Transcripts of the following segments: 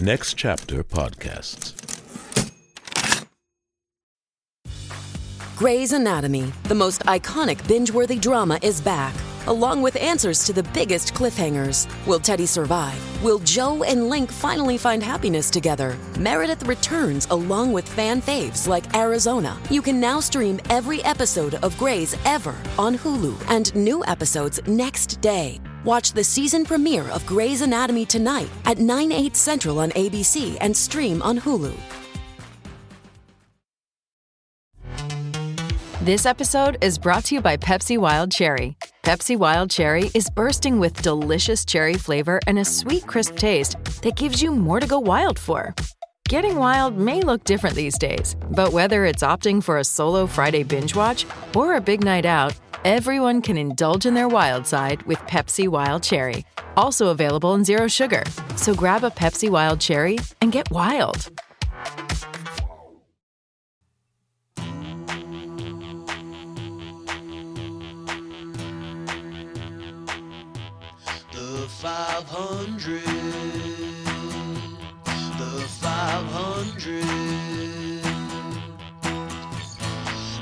Next Chapter Podcasts. Grey's Anatomy, the most iconic binge worthy drama, is back, along with answers to the biggest cliffhangers. Will Teddy survive? Will Jo and Link finally find happiness together? Meredith returns along with fan faves like Arizona. You can now stream every episode of Grey's ever on Hulu and new episodes next day. Watch the season premiere of Grey's Anatomy tonight at 9, 8 central on ABC and stream on Hulu. This episode is brought to you by Pepsi Wild Cherry. Pepsi Wild Cherry is bursting with delicious cherry flavor and a sweet, crisp taste that gives you more to go wild for. Getting wild may look different these days, but whether it's opting for a solo Friday binge watch or a big night out, everyone can indulge in their wild side with Pepsi Wild Cherry. Also available in Zero Sugar. So grab a Pepsi Wild Cherry and get wild. The 500. The 500.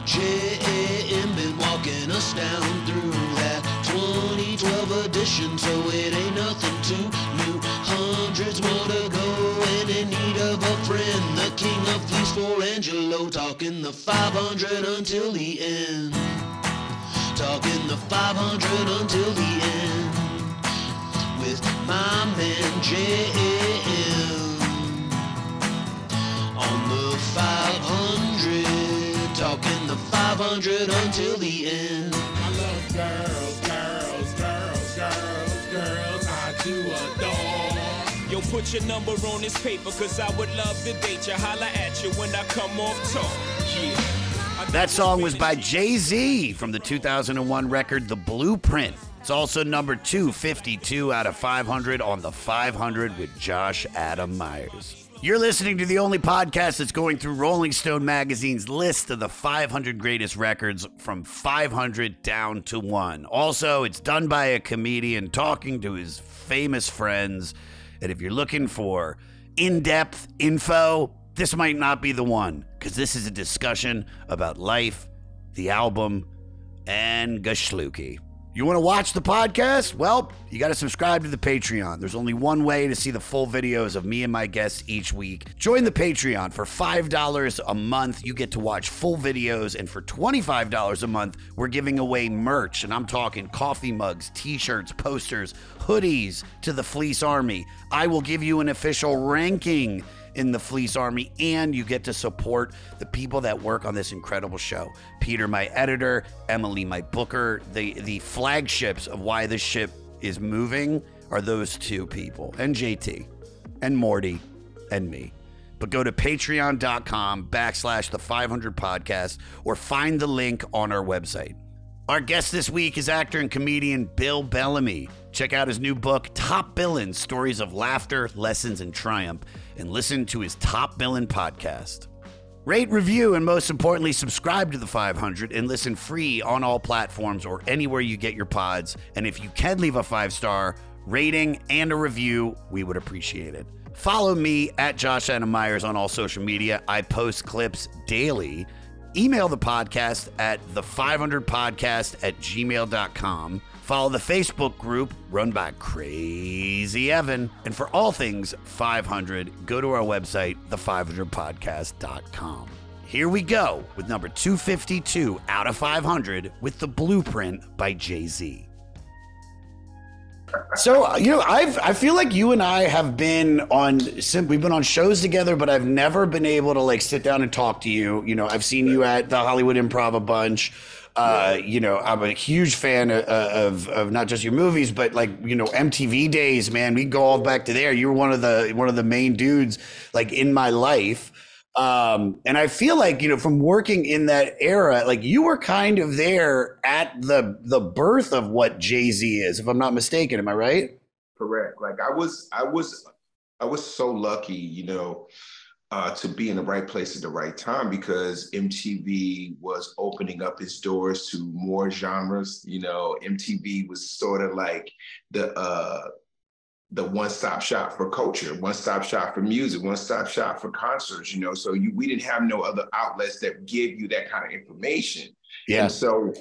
JM been walking us down through that 2012 edition, so it ain't nothing too new. Hundreds more to go, and in need of a friend. The king of fleece for Angelo, talking the 500 until the end. Talking the 500 until the end with my man JM on the 500, talking the 500 until the end. I love girls, girls, girls, girls, girls. I do adore. Yo, put your number on this paper, cause I would love to date you. Holla at you when I come off talk. Yeah. That song was by Jay Z from the 2001 record The Blueprint. It's also number 252 out of 500 on the 500 with Josh Adam Meyers. You're listening to the only podcast that's going through Rolling Stone magazine's list of the 500 greatest records from 500 down to one. Also, it's done by a comedian talking to his famous friends. And if you're looking for in depth info, this might not be the one because this is a discussion about life, the album, and Gashluki. You want to watch the podcast? Well, you got to subscribe to the Patreon. There's only one way to see the full videos of me and my guests each week. Join the Patreon for $5 a month. You get to watch full videos, and for $25 a month, we're giving away merch. And I'm talking coffee mugs, t shirts, posters, hoodies to the Fleece Army. I will give you an official ranking in the Fleece Army, and you get to support the people that work on this incredible show. Peter, my editor, Emily, my booker, the the flagships of why this ship is moving are those two people, and JT, and Morty, and me. But go to patreon.com backslash the 500 podcast or find the link on our website. Our guest this week is actor and comedian Bill Bellamy. Check out his new book, Top Billin' Stories of Laughter, Lessons, and Triumph, and listen to his Top Billin' podcast. Rate, review, and most importantly, subscribe to the 500 and listen free on all platforms or anywhere you get your pods. And if you can leave a five star rating and a review, we would appreciate it. Follow me at Josh Adam Meyers on all social media. I post clips daily. Email the podcast at the500podcast at gmail.com. Follow the Facebook group run by Crazy Evan. And for all things 500, go to our website, the500podcast.com. Here we go with number 252 out of 500 with The Blueprint by Jay Z. So uh, you know, I've I feel like you and I have been on we've been on shows together, but I've never been able to like sit down and talk to you. You know, I've seen you at the Hollywood Improv a bunch. Uh, you know, I'm a huge fan of, of of not just your movies, but like you know MTV days, man. We go all back to there. You were one of the one of the main dudes like in my life. Um, and I feel like, you know, from working in that era, like you were kind of there at the the birth of what Jay-Z is, if I'm not mistaken. Am I right? Correct. Like I was, I was, I was so lucky, you know, uh, to be in the right place at the right time because MTV was opening up its doors to more genres. You know, MTV was sort of like the uh, the one-stop shop for culture, one-stop shop for music, one-stop shop for concerts, you know. So you we didn't have no other outlets that give you that kind of information. Yeah. And so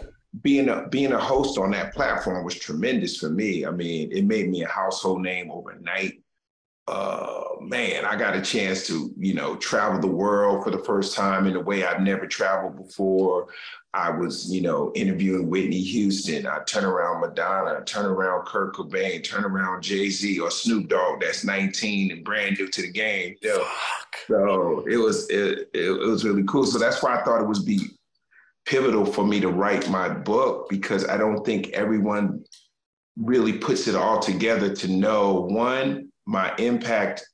being a being a host on that platform was tremendous for me. I mean, it made me a household name overnight. Uh man, I got a chance to, you know, travel the world for the first time in a way I've never traveled before. I was, you know, interviewing Whitney Houston. I turn around Madonna, I turn around Kurt Cobain, turn around Jay Z or Snoop Dogg. That's 19 and brand new to the game. You know? So it was it, it, it was really cool. So that's why I thought it was be pivotal for me to write my book because I don't think everyone really puts it all together to know one my impact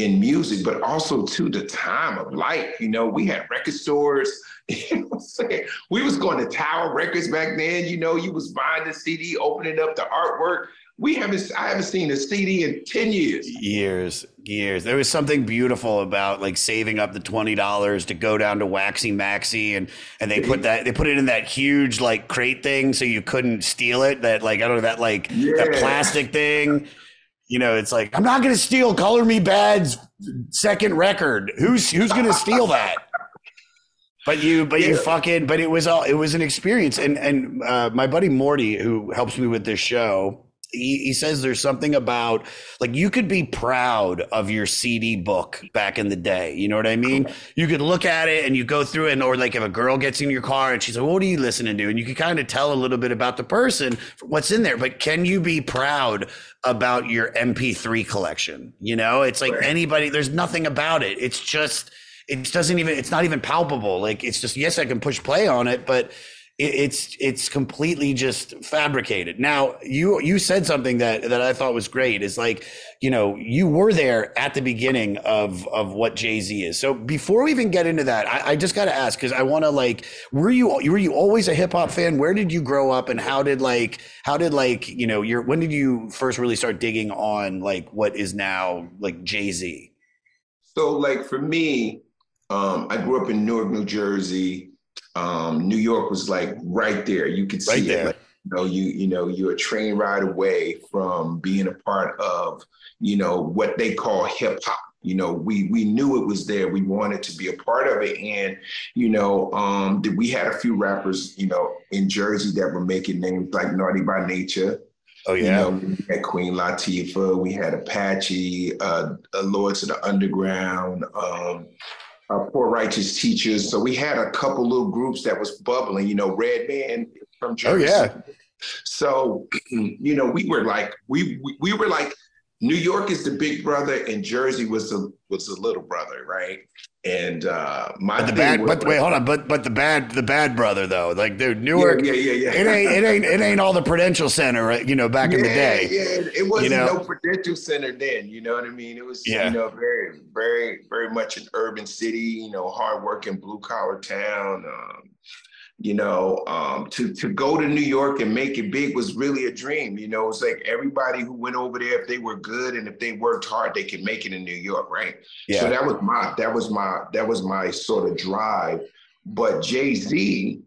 in music, but also to the time of life. You know, we had record stores. You know what I'm saying? We was going to Tower Records back then. You know, you was buying the CD, opening up the artwork. We haven't. I haven't seen a CD in ten years. Years, years. There was something beautiful about like saving up the twenty dollars to go down to Waxie Maxie, and and they put that they put it in that huge like crate thing so you couldn't steal it. That like I don't know that like that plastic thing. You know, it's like I'm not going to steal Color Me Badd's second record. Who's who's going to steal that? But you, but you fucking, but it was all, it was an experience. And and uh, my buddy Morty, who helps me with this show, he, he says there's something about like you could be proud of your CD book back in the day. You know what I mean? You could look at it and you go through it, and or like if a girl gets in your car and she's like, "What are you listening to?" and you can kind of tell a little bit about the person, what's in there. But can you be proud about your MP3 collection? You know, it's like anybody. There's nothing about it. It's just it doesn't even it's not even palpable like it's just yes i can push play on it but it's it's completely just fabricated. Now you you said something that that i thought was great. Is like you know you were there at the beginning of of what jay-z is. So before we even get into that i, I just got to ask because i want to like were you were you always a hip-hop fan? Where did you grow up and how did like how did like you know your when did you first really start digging on like what is now like jay-z? So, like for me, um, I grew up in Newark, New Jersey. Um, New York was like right there. You could see Right it. Like, you know, you you know, you're a train ride away from being a part of, you know, what they call hip hop. You know, we we knew it was there. We wanted to be a part of it, and you know, um, we had a few rappers, you know, in Jersey that were making names like Naughty by Nature. oh You yeah know, we had Queen Latifah, we had Apache, uh, uh, Lords of the Underground, um, uh, Poor Righteous Teachers. So we had a couple little groups that was bubbling. You know, Redman from Jersey. oh yeah So, you know, we were like we we, we were like New York is the big brother and Jersey was the was the little brother, right? And uh, my But the bad, but wait, hold on. But but the bad, the bad brother though, like dude, Newark. Yeah, yeah, yeah, yeah. It ain't, it ain't, it ain't all the Prudential Center? You know, back in the day. Yeah, it wasn't know? no Prudential Center then. You know what I mean? It was, Yeah. you know, very, very, very much an urban city. You know, hardworking blue collar town. Um, you know, um, to to go to New York and make it big was really a dream. You know, it's like everybody who went over there, if they were good and if they worked hard, they could make it in New York, right? Yeah, So that was my that was my that was my sort of drive. But Jay Z,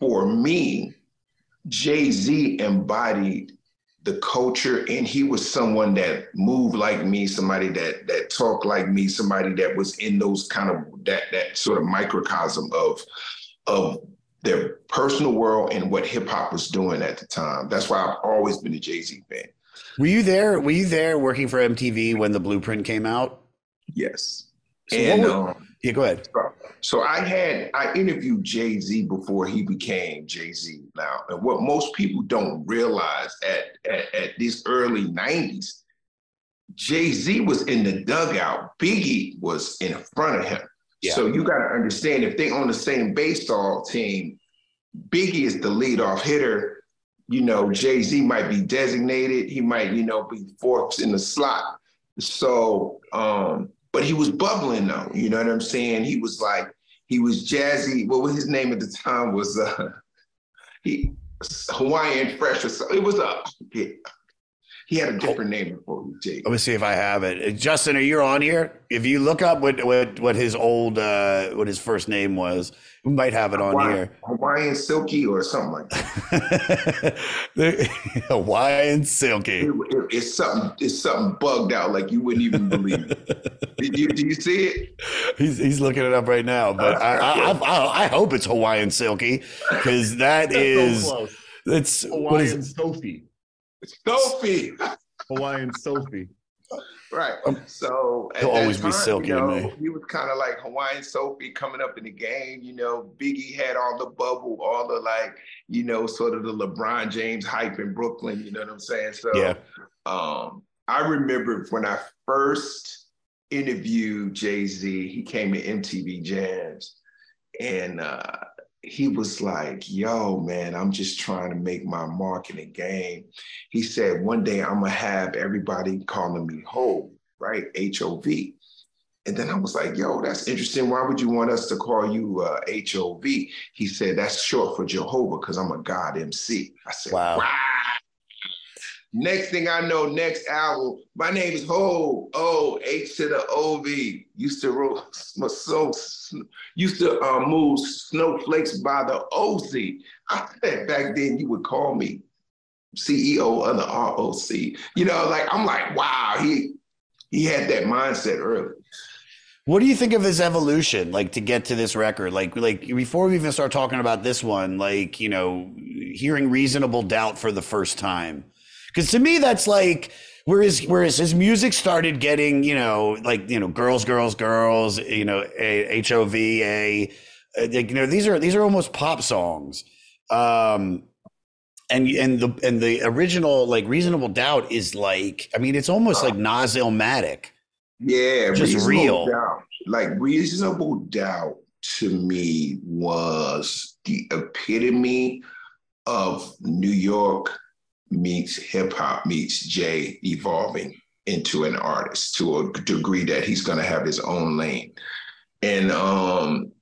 for me, Jay Z embodied the culture, and he was someone that moved like me, somebody that that talked like me, somebody that was in those kind of that that sort of microcosm of of their personal world and what hip hop was doing at the time. That's why I've always been a Jay Z fan. were you there? Were you there working for MTV when the Blueprint came out? Yes. So and were- um, Yeah, go ahead. So I had I interviewed Jay Z before he became Jay Z. Now, and what most people don't realize at at, at these early '90s, Jay Z was in the dugout. Biggie was in front of him. Yeah. So you got to understand if they on the same baseball team, Biggie is the leadoff hitter. You know, Jay Z might be designated. He might, you know, be fourth in the slot. So, um, but he was bubbling though. You know what I'm saying? He was like, he was jazzy. What was his name at the time? Was uh, he Hawaiian Fresh or? It was a He had a different name before Jay. Let me see if I have it. Uh, Justin, are you on here? If you look up what what, what his old uh, what his first name was, we might have it on Hawaiian, here. Hawaiian Silky or something like that. Hawaiian Silky. It- it- it's something. It's something bugged out like you wouldn't even believe. it. Did you? Do you see it? He's he's looking it up right now, but I I, I, I hope it's Hawaiian Silky because that is so it's what is Hawaiian it? Sophie. Sophie. Hawaiian Sophie. Right. So Um, He'll that always be time, silky you to know, me. He was kind of like Hawaiian Sophie coming up in the game. You know, Biggie had all the bubble, all the like, you know, sort of the LeBron James hype in Brooklyn. You know what I'm saying? So, Yeah. um, I remember when I first interviewed Jay Z. He came to MTV Jams, and uh, he was like, "Yo, man, I'm just trying to make my mark in the game." He said, "One day I'm gonna have everybody calling me Hove, right? H O V." And then I was like, "Yo, that's interesting. Why would you want us to call you uh, H O V?" He said, "That's short for Jehovah because I'm a God MC." I said, Wow. "Wow." Next thing I know, next album, my name is Ho. O H to the O V. Used to roll, so used to uh, move snowflakes by the OZ. I said back then you would call me CEO of the ROC. You know, like I'm like, wow, he he had that mindset early. What do you think of his evolution, like to get to this record? Like, like before we even start talking about this one, like you know, hearing "Reasonable Doubt" for the first time, because to me that's like whereas whereas his music started getting, you know, like you know, girls, girls, girls, you know, H O V A, like, you know, these are these are almost pop songs. Um, and and the and the original like "Reasonable Doubt" is like, I mean, it's almost like Nas Illmatic. Yeah, Just real. Doubt. Like reasonable doubt to me was the epitome of New York meets hip hop meets Jay evolving into an artist to a degree that he's going to have his own lane. And um,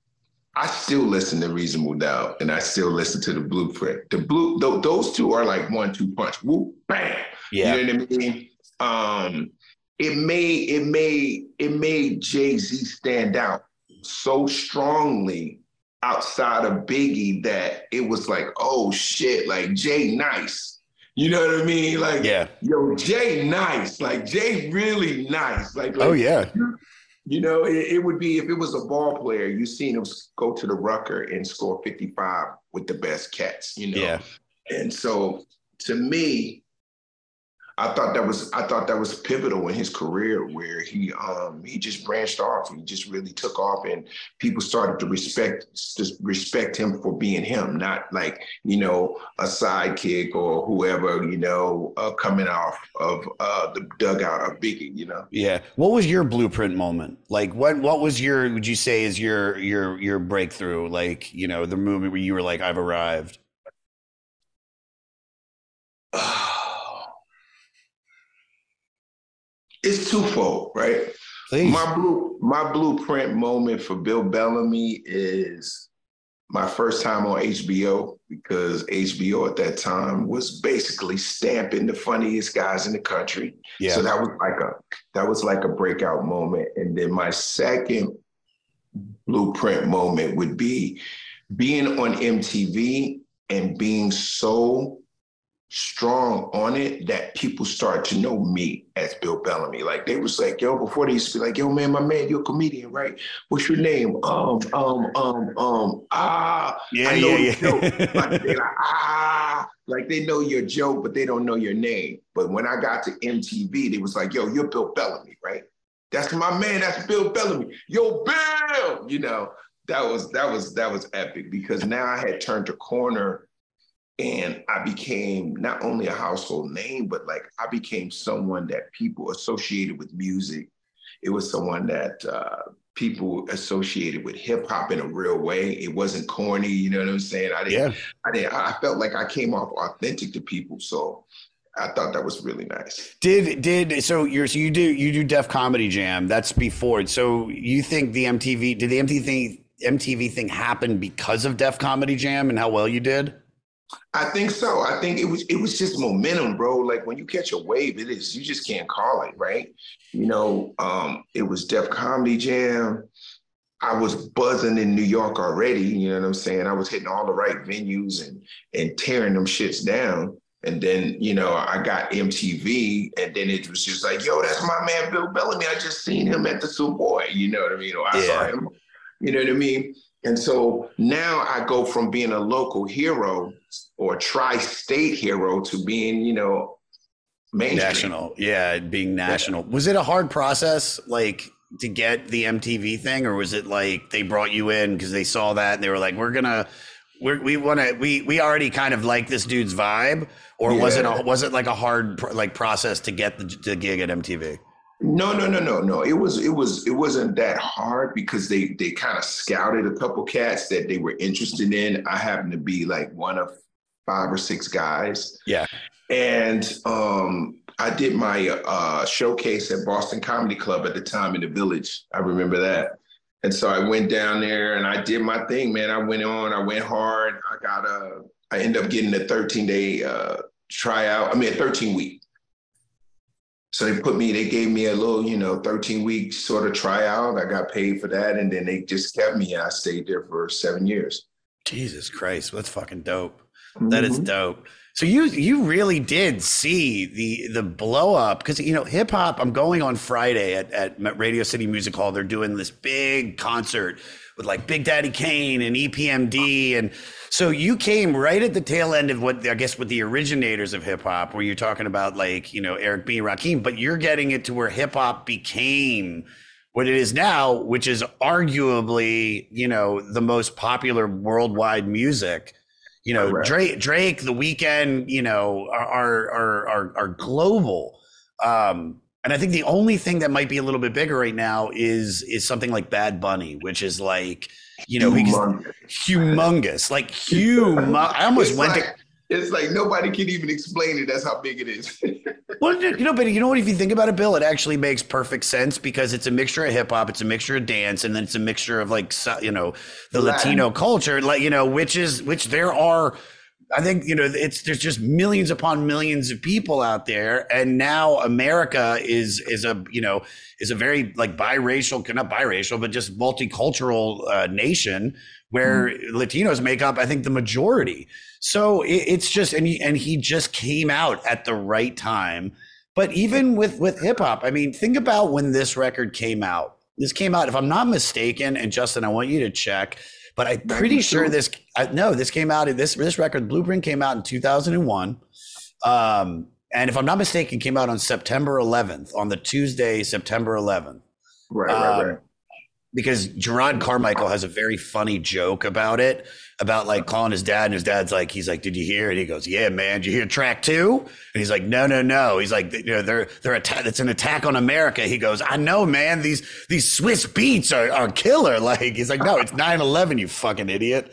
I still listen to Reasonable Doubt, and I still listen to the Blueprint. The blue, th- those two are like one two punch. Whoop, bam. Yeah. You know what I mean? Um, it made it made it made Jay Z stand out so strongly outside of Biggie that it was like, oh shit, like Jay nice. You know what I mean? Like, Yeah. yo, Jay nice. Like Jay really nice. Like, like Oh yeah. you know, it, it would be if it was a ball player, you seen him go to the Rucker and score 55 with the best cats, you know. Yeah. And so to me, I thought that was I thought that was pivotal in his career where he um he just branched off. He just really took off and people started to respect just respect him for being him, not like, you know, a sidekick or whoever, you know, uh, coming off of uh the dugout of Biggie, you know. Yeah. What was your blueprint moment? Like what what was your would you say is your your your breakthrough? Like, you know, the moment where you were like, I've arrived. It's twofold, right? Please. My blue my blueprint moment for Bill Bellamy is my first time on HBO because HBO at that time was basically stamping the funniest guys in the country. yeah. So that was like a that was like a breakout moment. And then my second blueprint moment would be being on MTV and being so strong on it that people start to know me as Bill Bellamy. Like they was like, yo, before they used to be like, yo, man, my man, you're a comedian, right? What's your name? Um, um, um, um, ah, yeah, I know yeah, the joke. like they like, ah, like they know your joke, but they don't know your name. But when I got to MTV, they was like, yo, you're Bill Bellamy, right? That's my man, that's Bill Bellamy. Yo, Bill, you know, that was that was that was epic because now I had turned a corner and I became not only a household name, but like I became someone that people associated with music. It was someone that uh, people associated with hip hop in a real way. It wasn't corny, you know what I'm saying? I didn't. yeah. I didn't. I felt like I came off authentic to people, so I thought that was really nice. Did did so you're so you do you do Def Comedy Jam. That's before. So you think the MTV did the MTV thing MTV thing happen because of Def Comedy Jam and how well you did? I think so. I think it was it was just momentum, bro. Like when you catch a wave, it is you just can't call it, right? You know, um, it was Def Comedy Jam. I was buzzing in New York already, you know what I'm saying? I was hitting all the right venues and and tearing them shits down. And then, you know, I got MTV, and then it was just like, yo, that's my man Bill Bellamy. I just seen him at the Savoy, you know what I mean? Or I saw him, you know what I mean? And so now I go from being a local hero or tri-state hero to being, you know, mainstream. National, yeah, being national. Was it a hard process, like to get the MTV thing, or was it like they brought you in because they saw that and they were like, "We're gonna, we're, we want to, we we already kind of like this dude's vibe," or was it a, was it like a hard pr- like process to get the, the gig at MTV? No, no, no, no, no. It was it was it wasn't that hard because they they kind of scouted a couple cats that they were interested in. I happened to be like one of five or six guys. Yeah. And um I did my uh showcase at Boston Comedy Club at the time in the village. I remember that. And so I went down there and I did my thing, man. I went on, I went hard. I got a I ended up getting a 13 day uh tryout. I mean a 13 week. So they put me, they gave me a little, you know, 13 week sort of tryout. I got paid for that. And then they just kept me. I stayed there for seven years. Jesus Christ, that's fucking dope. That is Mhm. dope. So you you really did see the the blow up because you know hip hop. I'm going on Friday at at Radio City Music Hall. They're doing this big concert with like Big Daddy Kane and EPMD, and so you came right at the tail end of what I guess with the originators of hip hop, where you're talking about like you know Eric B. Rakim, but you're getting it to where hip hop became what it is now, which is arguably, you know, the most popular worldwide music. You know, Correct. Drake, Drake, The Weeknd, you know, are are are are global. Um, and I think the only thing that might be a little bit bigger right now is is something like Bad Bunny, which is like, you know, because Humongous. humongous, like huge. I almost It's went to it's like nobody can even explain it. That's how big it is. Well, you know, but you know what? If you think about it, Bill, it actually makes perfect sense because it's a mixture of hip hop, it's a mixture of dance, and then it's a mixture of like you know the Latin. Latino culture, like you know, which is which there are. I think you know it's there's just millions upon millions of people out there, and now America is is a you know is a very like biracial, not biracial, but just multicultural uh, nation where Latinos make up, I think, the majority. So it, it's just and he, and he just came out at the right time. But even with with hip hop, I mean, think about when this record came out. This came out, if I'm not mistaken, and Justin, I want you to check. But I'm pretty sure this. I, no, this came out. This this record, Blueprint, came out in 2001. Um, and if I'm not mistaken, came out on September 11th, on the Tuesday, September 11th right, right, um, right. because Jerrod Carmichael has a very funny joke about it, about like calling his dad, and his dad's like, he's like, "Did you hear?" And he goes, "Yeah, man. Did you hear track two? And he's like, "No, no, no." He's like, "You know, they're they're atta- it's an attack on America." He goes, "I know, man. These these Swizz Beatz are are killer." Like he's like, "No, it's 9/11, you fucking idiot."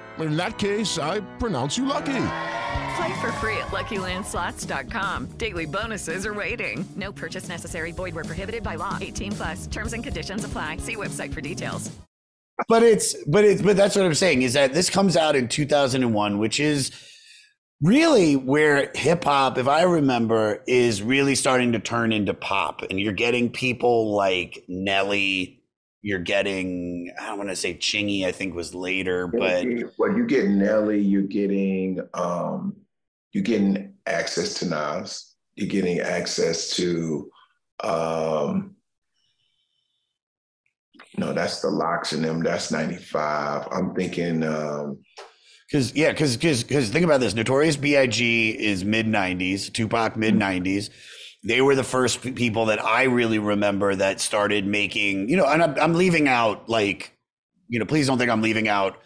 In that case, I pronounce you lucky. Play for free at LuckyLandSlots.com. Daily bonuses are waiting. No purchase necessary. Void where prohibited by law. 18 plus. Terms and conditions apply. See website for details. but it's but it's but that's what I'm saying is that this comes out in 2001, which is really where hip hop, if I remember, is really starting to turn into pop, and you're getting people like Nelly. You're getting I don't want to say Chingy, I think was later, but well, you get Nelly, you're getting um, you're getting access to Nas, you're getting access to um, No, that's the locks in them. That's 95. I'm thinking um Because yeah, because because because think about this. Notorious B.I.G. is mid '90s. Tupac mid '90s. They were the first people that I really remember that started making. You know, and I'm, I'm leaving out like, you know, please don't think I'm leaving out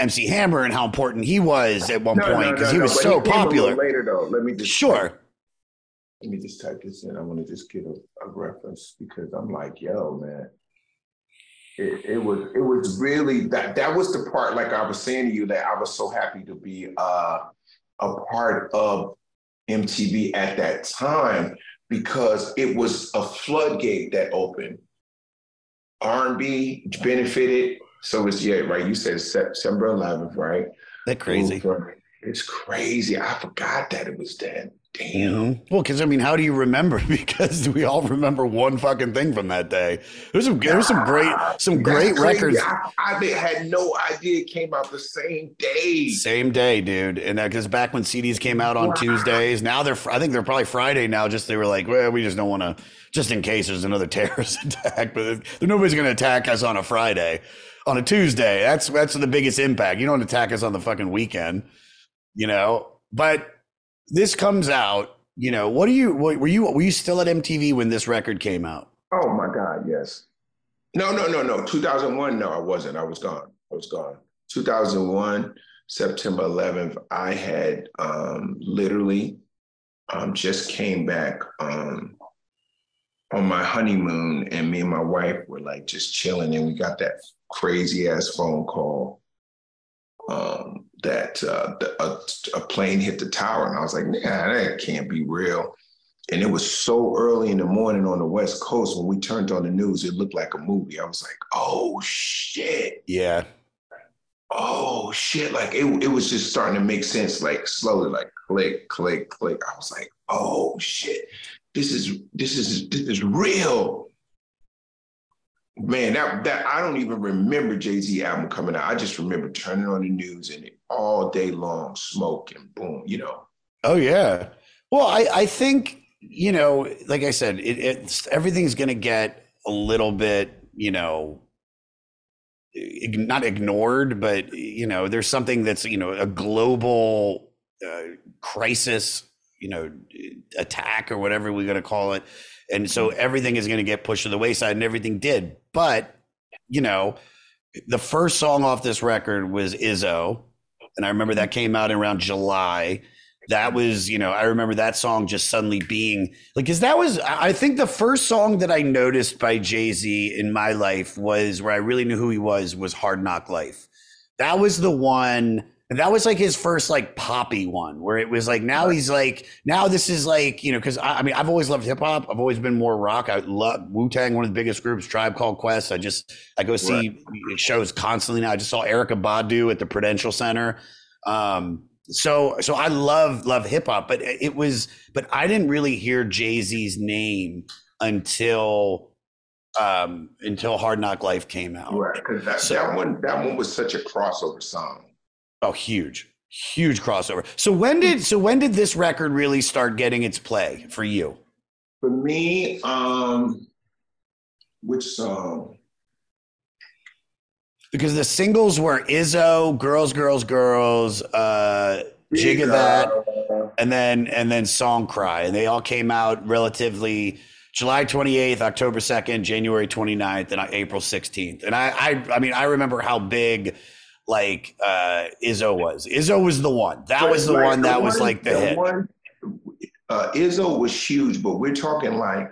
MC Hammer and how important he was at one No, point because no, he no, was so little popular. Later though, let me just Sure. Let me just type this in. I want to just get a, a reference because I'm like, yo, man. It, it was it was really that that was the part like I was saying to you that I was so happy to be uh, a part of MTV at that time because it was a floodgate that opened. R&B benefited. So it's yeah, right. You said September 11th, right? That crazy. It's crazy. I forgot that it was then. Damn. Well, because I mean, how do you remember? Because we all remember one fucking thing from that day. There's some there's some great some great records. I, I had no idea it came out the same day. Same day, dude. And uh, because back when CDs came out on Wow. Tuesdays, now they're I think they're probably Friday now. Just they were like, well, we just don't want to, just in case there's another terrorist attack. But nobody's going to attack us on a Friday, on a Tuesday. That's that's the biggest impact. You don't attack us on the fucking weekend, you know. But this comes out. You know, what do you? Were you? Were you still at MTV when this record came out? Oh my God, yes. No, no, no, no. 2001, no, I wasn't. I was gone. I was gone. 2001, September 11th, I had um, literally um, just came back um, on my honeymoon, and me and my wife were like just chilling, and we got that crazy ass phone call um, that uh, the, a, a plane hit the tower, and I was like, nah, that can't be real. And it was so early in the morning on the West Coast when we turned on the news, it looked like a movie. I was like, oh shit. Yeah. Oh shit. Like it, it was just starting to make sense, like slowly, like click, click, click. I was like, oh shit. This is this is this is real. Man, that that I don't even remember Jay-Z album coming out. I just remember turning on the news and it all day long, smoke and boom, you know. Oh yeah. Well, I I think you know, like I said, it, it's everything's going to get a little bit, you know, not ignored, but you know, there's something that's you know a global uh, crisis, you know, attack or whatever we're going to call it, and so everything is going to get pushed to the wayside, and everything did. But you know, the first song off this record was Izzo, and I remember that mm-hmm. came out in around July. That mm-hmm. was, you know, I remember that song just suddenly being like, because that was, I think the first song that I noticed by Jay Z in my life was where I really knew who he was, was Hard Knock Life. That was the one, that was like his first like poppy one, where it was like, now he's like, now this is like, you know, because I, I mean, I've always loved hip hop. I've always been more rock. I love Wu Tang, one of the biggest groups, Tribe Called Quest. I just, I go see shows constantly now. I just saw Erykah Badu at the Prudential Center. Um, so so I love love hip hop, but it was but I didn't really hear Jay Z's name until um until Hard Knock Life came out. Right, because that, So- that one that one was such a crossover song. Oh, huge, huge crossover. So when did so when did this record really start getting its play for you? For me, um, which song? Because the singles were Izzo, Girls, Girls, Girls, uh, Jigga That, and then and then Song Cry, and they all came out relatively July 28th, October 2nd, January 29th, and April 16th. And I, I, I mean, I remember how big like uh, Izzo was. Izzo was the one. That was the Right, one that was one- like the, hit. One, uh, Izzo was huge, but we're talking like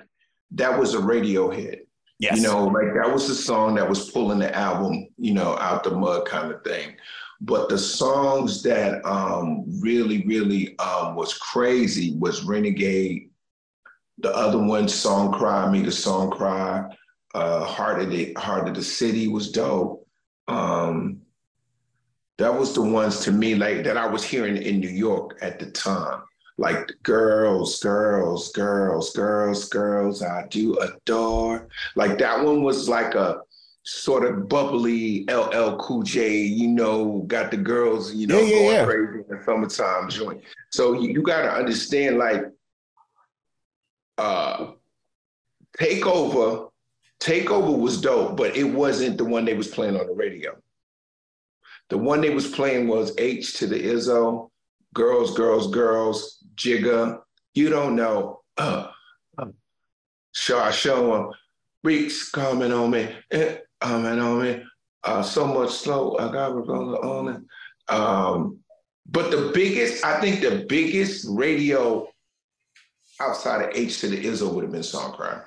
that was a radio hit. Yes. You know, like that was the song that was pulling the album, you know, out the mud kind of thing. But the songs that um, really, really um, was crazy was Renegade. The other one, Song Cry, Me the Song Cry. Uh, Heart of the Heart of the City was dope. Um, that was the ones to me like that I was hearing in New York at the time. Like girls, girls, girls, girls, girls, I do adore. Like that one was like a sort of bubbly LL Cool J, you know, got the girls, you know, Yeah, yeah, going yeah. crazy in the summertime joint. So you, you got to understand, like, uh, Takeover Takeover was dope, but it wasn't the one they was playing on the radio. The one they was playing was H to the Izzo, Girls, Girls, Girls, Jigga. You don't know. Uh, uh, show I show them. Reeks coming on me, eh, coming on me. Uh, so much slow. I got brother on it. Um, but the biggest, I think the biggest radio outside of H to the Izzo would have been Song Songcry.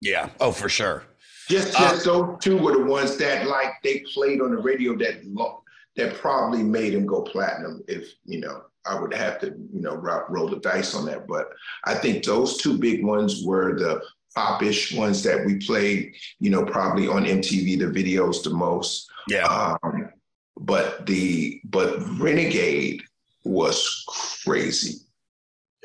Yeah. Oh, for sure. Just, just those two were the ones that like they played on the radio that lo- that probably made him go platinum. If you know, I would have to you know ro- roll the dice on that. But I think those two big ones were the popish ones that we played. You know, probably on MTV the videos the most. Yeah. Um, but the but Renegade was crazy.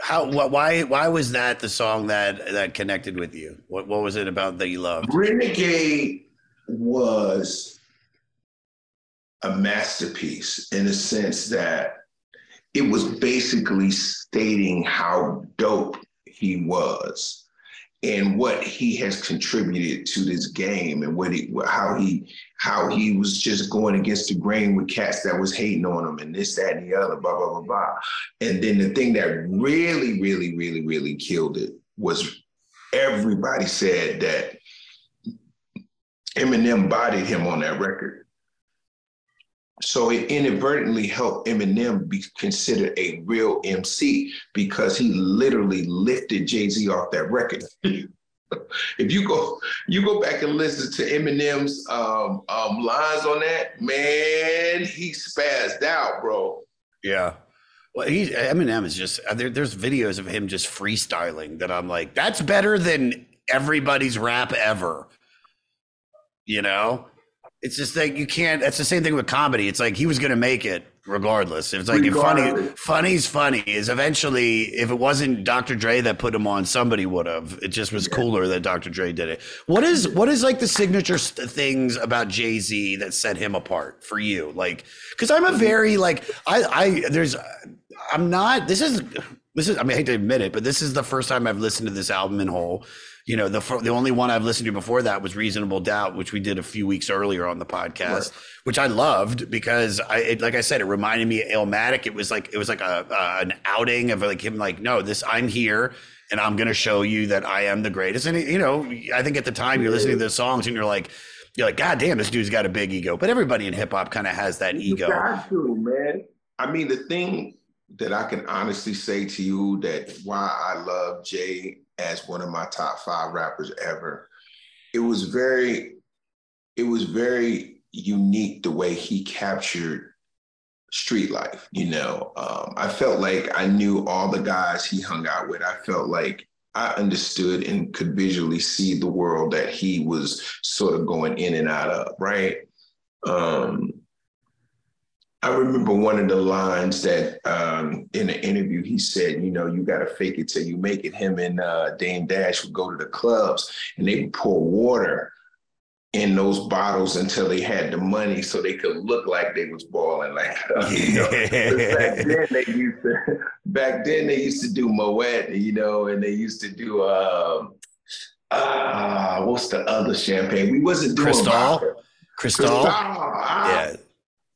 How? Wh- why? Why was that the song that that connected with you? What What was it about that you loved? Renegade was a masterpiece in the sense that it was basically stating how dope he was and what he has contributed to this game and what he how he how he was just going against the grain with cats that was hating on him and this that and the other blah blah blah blah. And then the thing that really really really really killed it was everybody said that Eminem bodied him on that record so it inadvertently helped Eminem be considered a real MC because he literally lifted Jay-Z off that record. if you go you go back and listen to Eminem's um, um, lines on that, man, he spazzed out, bro. Yeah. Well, Eminem is just uh, there, there's videos of him just freestyling that I'm like, that's better than everybody's rap ever. You know, it's just like you can't. That's the same thing with comedy. It's like he was going to make it regardless. It's like if funny, funny's funny. Is eventually, if it wasn't Dr. Dre that put him on, somebody would have. It just was cooler that Dr. Dre did it. What is what is like the signature st- things about Jay Z that set him apart for you? Like, because I'm a very like I I there's I'm not. This is this is. I mean, I hate to admit it, but this is the first time I've listened to this album in whole. You know, the the only one I've listened to before that was Reasonable Doubt, which we did a few weeks earlier on the podcast, which I loved because I, it, like I said, it reminded me of Illmatic. It was like it was like a uh, an outing of like him, like, no, this I'm here and I'm going to show you that I am the greatest. And you know, I think at the time you're listening to those songs and you're like, you're like, God damn, this dude's got a big ego. But everybody in hip hop kind of has that You ego. got to, man. I mean, the thing that I can honestly say to you that why I love Jay as one of my top five rappers ever, it was very, it was very unique the way he captured street life. You know, um, I felt like I knew all the guys he hung out with. I felt like I understood and could visually see the world that he was sort of going in and out of, right? Um, I remember one of the lines that um, in an interview he said, you know, you got to fake it till you make it. Him and uh, Dame Dash would go to the clubs and they would pour water in those bottles until they had the money so they could look like they was balling like you know. back then they used to back then they used to do Moet, you know, and they used to do um ah what's the other champagne? We wasn't doing Cristal? vodka. Cristal? ah. Yeah.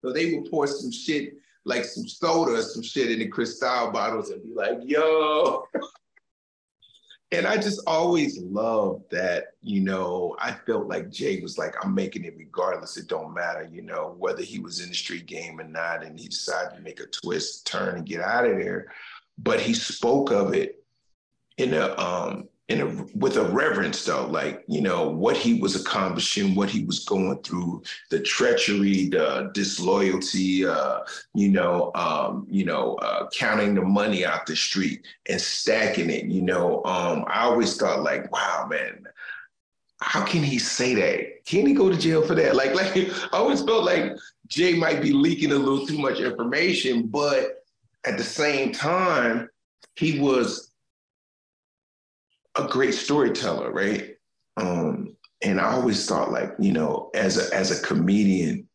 So they would pour some shit, like some soda or some shit in the Cristal bottles and be like, yo. and I just always loved that, you know, I felt like Jay was like, I'm making it regardless. It don't matter, you know, whether he was in the street game or not. And he decided to make a twist, turn, and get out of there. But he spoke of it in a um in a with a reverence though, like, you know, what he was accomplishing, what he was going through, the treachery, the disloyalty, uh, you know, um, you know, uh, counting the money out the street and stacking it, you know. Um, I always thought like, wow, man, how can he say that? Can he go to jail for that? Like, like I always felt like Jay might be leaking a little too much information, but at the same time, he was a great storyteller, right? Um, and I always thought like, you know, as a as a comedian,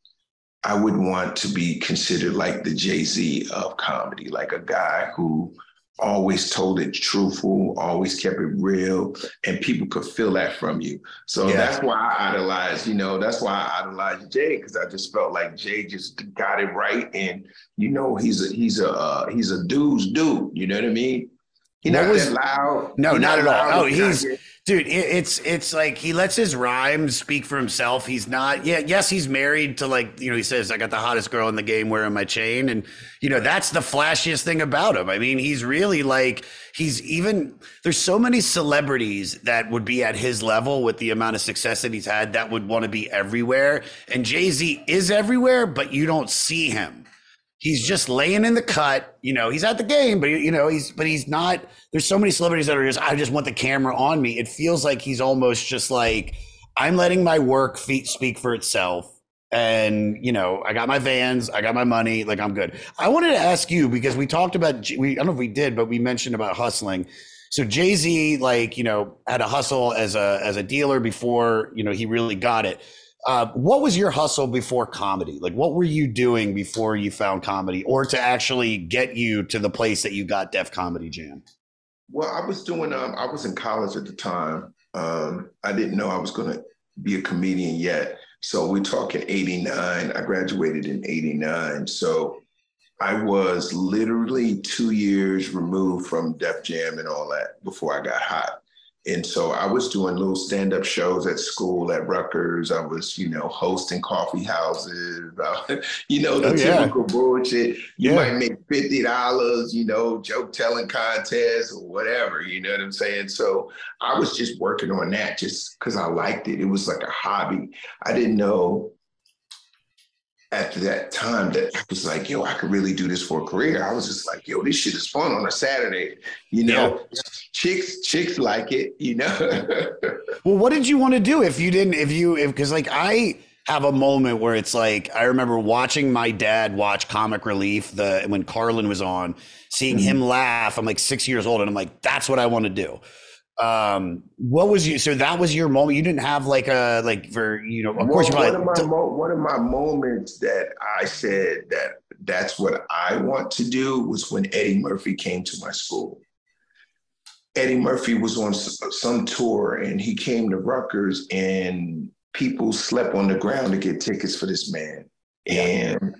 I would want to be considered like the Jay-Z of comedy, like a guy who always told it truthful, always kept it real, and people could feel that from you. So Yeah. that's why I idolized, you know, that's why I idolized Jay because I just felt like Jay just got it right, and you know, he's a he's a uh, he's a dude's dude. You know what I mean? What not was- loud. No, He not at loud, all. Oh, he's dude. It, it's it's like he lets his rhymes speak for himself. He's not. Yeah, yes, he's married to like you know. He says, "I got the hottest girl in the game wearing my chain," and you know that's the flashiest thing about him. I mean, he's really like he's even. There's so many celebrities that would be at his level with the amount of success that he's had that would want to be everywhere. And Jay Z is everywhere, but you don't see him he's just laying in the cut. You know, he's at the game, but you know, he's but he's not. There's so many celebrities that are just. I just want the camera on me. It feels like he's almost just like I'm letting my work feet speak for itself. And you know, I got my vans, I got my money, like I'm good. I wanted to ask you because we talked about we I don't know if we did, but we mentioned about hustling. So Jay Z, like you know, had a hustle as a as a dealer before you know he really got it. Uh, what was your hustle before comedy? Like, what were you doing before you found comedy, or to actually get you to the place that you got Def Comedy Jam? Well, I was doing. Um, I was in college at the time. Um, I didn't know I was going to be a comedian yet. So we're talking '89. I graduated in '89. So I was literally two years removed from Def Jam and all that before I got hot. And so I was doing little stand-up shows at school at Rutgers. I was, you know, hosting coffee houses. Uh, you know, the Oh, yeah. typical bullshit. You Yeah. might make fifty dollars, you know, joke telling contests or whatever. You know what I'm saying? So I was just working on that just because I liked it. It was like a hobby. I didn't know after that time that I was like, yo, I could really do this for a career. I was just like, yo, this shit is fun on a Saturday. You know, chicks, chicks like it, you know. Well, what did you want to do if you didn't? If you, if because like I have a moment where it's like I remember watching my dad watch Comic Relief the when Carlin was on, seeing him laugh. I'm like six years old, and I'm like, that's what I want to do. Um, what was you? So that was your moment. You didn't have like a like for you know. Of course, one, probably one of my mo- one of my moments that I said that that's what I want to do was when Eddie Murphy came to my school. Eddie Murphy was on some tour and he came to Rutgers and people slept on the ground to get tickets for this man. And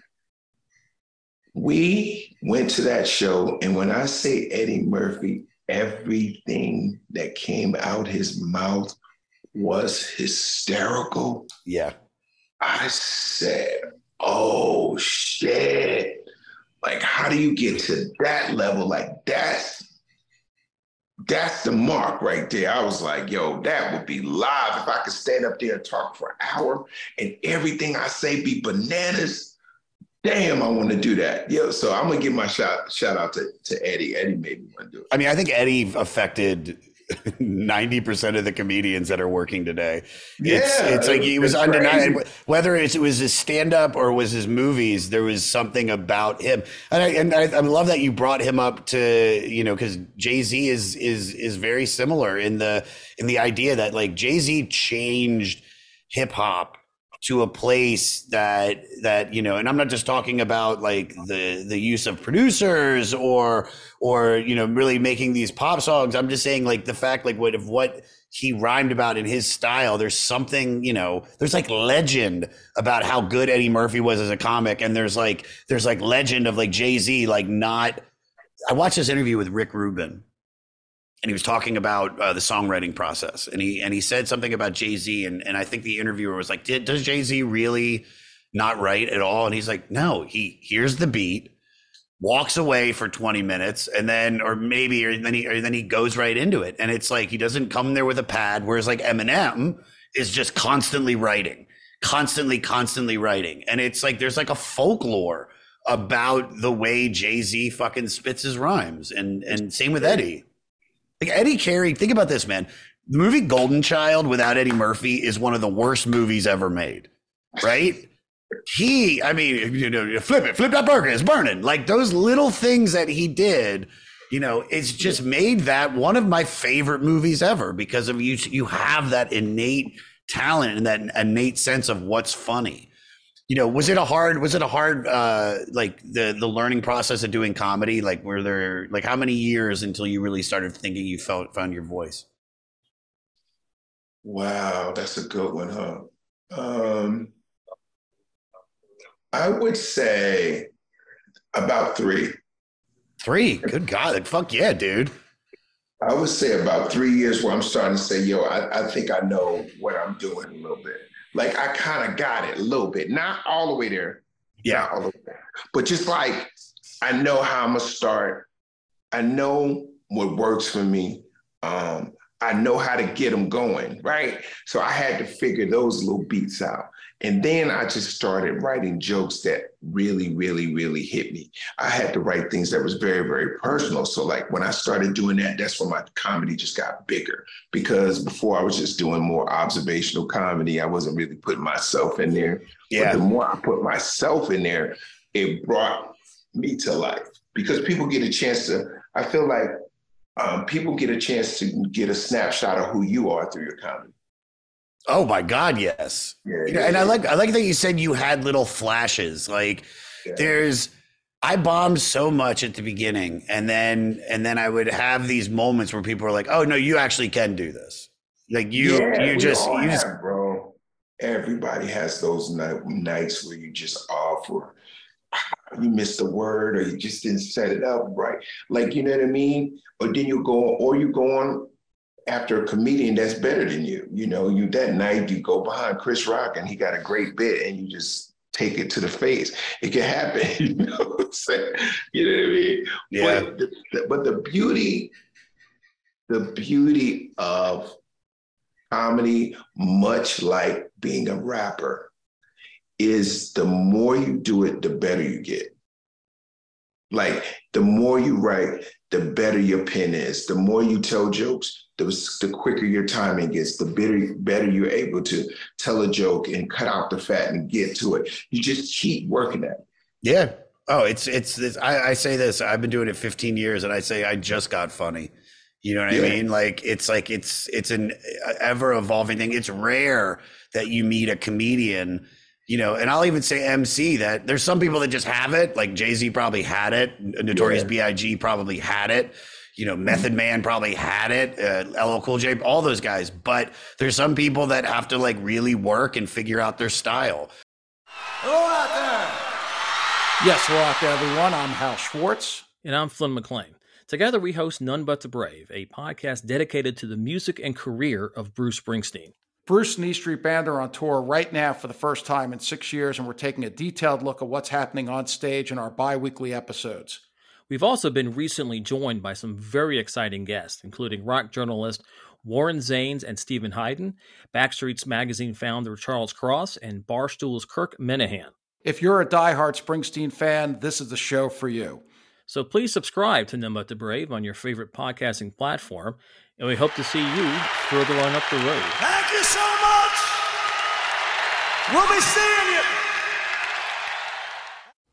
we went to that show, and when I say Eddie Murphy, everything that came out his mouth was hysterical. Yeah. I said, oh shit. Like, how do you get to that level? Like, that's that's the mark right there. I was like, yo, that would be live. If I could stand up there and talk for an hour and everything I say be bananas, damn, I want to do that. Yo, so I'm gonna give my shout shout out to, to Eddie. Eddie made me want to do it. I mean, I think Eddie affected ninety percent of the comedians that are working today. It's, Yeah, it's like he was undeniable. Whether it's, it was his stand up or was his movies, there was something about him. And I, and I, I love that you brought him up to you know because Jay Z is is is very similar in the in the idea that like Jay Z changed hip hop to a place that that you know and i'm not just talking about like the the use of producers or or you know really making these pop songs. I'm just saying like the fact like what of what he rhymed about in his style there's something you know there's like legend about how good eddie murphy was as a comic. And there's like there's like legend of like jay-z like not i watched this interview with rick rubin and he was talking about uh, the songwriting process and he and he said something about jay-z and, and i think the interviewer was like Did, does jay-z really not write at all? And he's like no he hears the beat walks away for 20 minutes and then or maybe or then he or then he goes right into it. And it's like he doesn't come there with a pad whereas like eminem is just constantly writing constantly constantly writing. And it's like there's like a folklore about the way jay-z fucking spits his rhymes and and same with eddie like Eddie Carey, think about this, man. The movie Golden Child without Eddie Murphy is one of the worst movies ever made. Right? he, I mean, you know, flip it, flip that burger, it's burning. Like those little things that he did, you know, it's just made that one of my favorite movies ever because of you. You have that innate talent and that innate sense of what's funny. You know, was it a hard, was it a hard, uh, like the, the learning process of doing comedy? Like, were there, like, how many years until you really started thinking you felt, found your voice? Wow, that's a good one, huh? Um, I would say about three. Three? Good God. Fuck yeah, dude. I would say about three years where I'm starting to say, yo, I, I think I know what I'm doing a little bit. Like I kind of got it a little bit, not all the way there. Yeah. all the way there. But just like I know how I'm gonna start. I know what works for me. Um, I know how to get them going, right? So I had to figure those little beats out. And then I just started writing jokes that really, really, really hit me. I had to write things that was very, very personal. So like when I started doing that, that's when my comedy just got bigger. Because before I was just doing more observational comedy, I wasn't really putting myself in there. Yeah. But the more I put myself in there, it brought me to life. Because people get a chance to, I feel like um, people get a chance to get a snapshot of who you are through your comedy. Oh my God, yes. Yeah, You know, yeah, and I like I like that you said you had little flashes. Like there's I bombed so much at the beginning and then and then I would have these moments where people are like, "Oh no, you actually can do this." Like you Yeah, you just you just have, bro. Everybody has those ni- nights where you just off or you missed a word or you just didn't set it up right. Like you know what I mean? Or then you go or you go on after a comedian that's better than you. You know, you that night you go behind Chris Rock and he got a great bit and you just take it to the face. It can happen. You know what I'm saying? You know what I mean? Yeah. But the, but the beauty, the beauty of comedy, much like being a rapper, is the more you do it, the better you get. Like the more you write, the better your pen is. The more you tell jokes, the, the quicker your timing gets. The better, better you're able to tell a joke and cut out the fat and get to it. You just keep working at it. Yeah. Oh, it's it's this. I, I say this. I've been doing it 15 years, and I say I just got funny. You know what Yeah. I mean? Like it's like it's it's an uh, ever evolving thing. It's rare that you meet a comedian. You know, and I'll even say MC that there's some people that just have it. Like Jay Z probably had it. Notorious B.I.G. probably had it. You know, Method Man probably had it. Uh, LL Cool J, all those guys. But there's some people that have to like really work and figure out their style. Hello out there. Yes, hello out there, everyone. I'm Hal Schwartz. And I'm Flynn McLean. Together, we host None But the Brave, a podcast dedicated to the music and career of Bruce Springsteen. Bruce and E Street Band are on tour right now for the first time in six years, and we're taking a detailed look at what's happening on stage in our bi weekly episodes. We've also been recently joined by some very exciting guests, including rock journalist Warren Zanes and Stephen Hayden, Backstreet's Magazine founder Charles Cross, and Barstool's Kirk Minihane. If you're a diehard Springsteen fan, this is the show for you. So please subscribe to None But the Brave on your favorite podcasting platform, and we hope to see you further on up the road. Thank you so much. We'll be seeing you.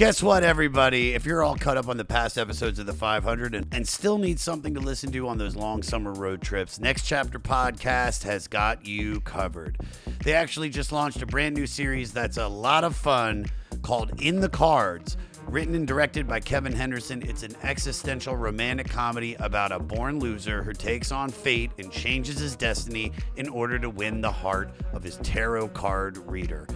Guess what, everybody? If you're all caught up on the past episodes of the 500 and, and still need something to listen to on those long summer road trips, Next Chapter Podcast has got you covered. They actually just launched a brand new series that's a lot of fun called In the Cards. Written and directed by Kevin Henderson, it's an existential romantic comedy about a born loser who takes on fate and changes his destiny in order to win the heart of his tarot card reader.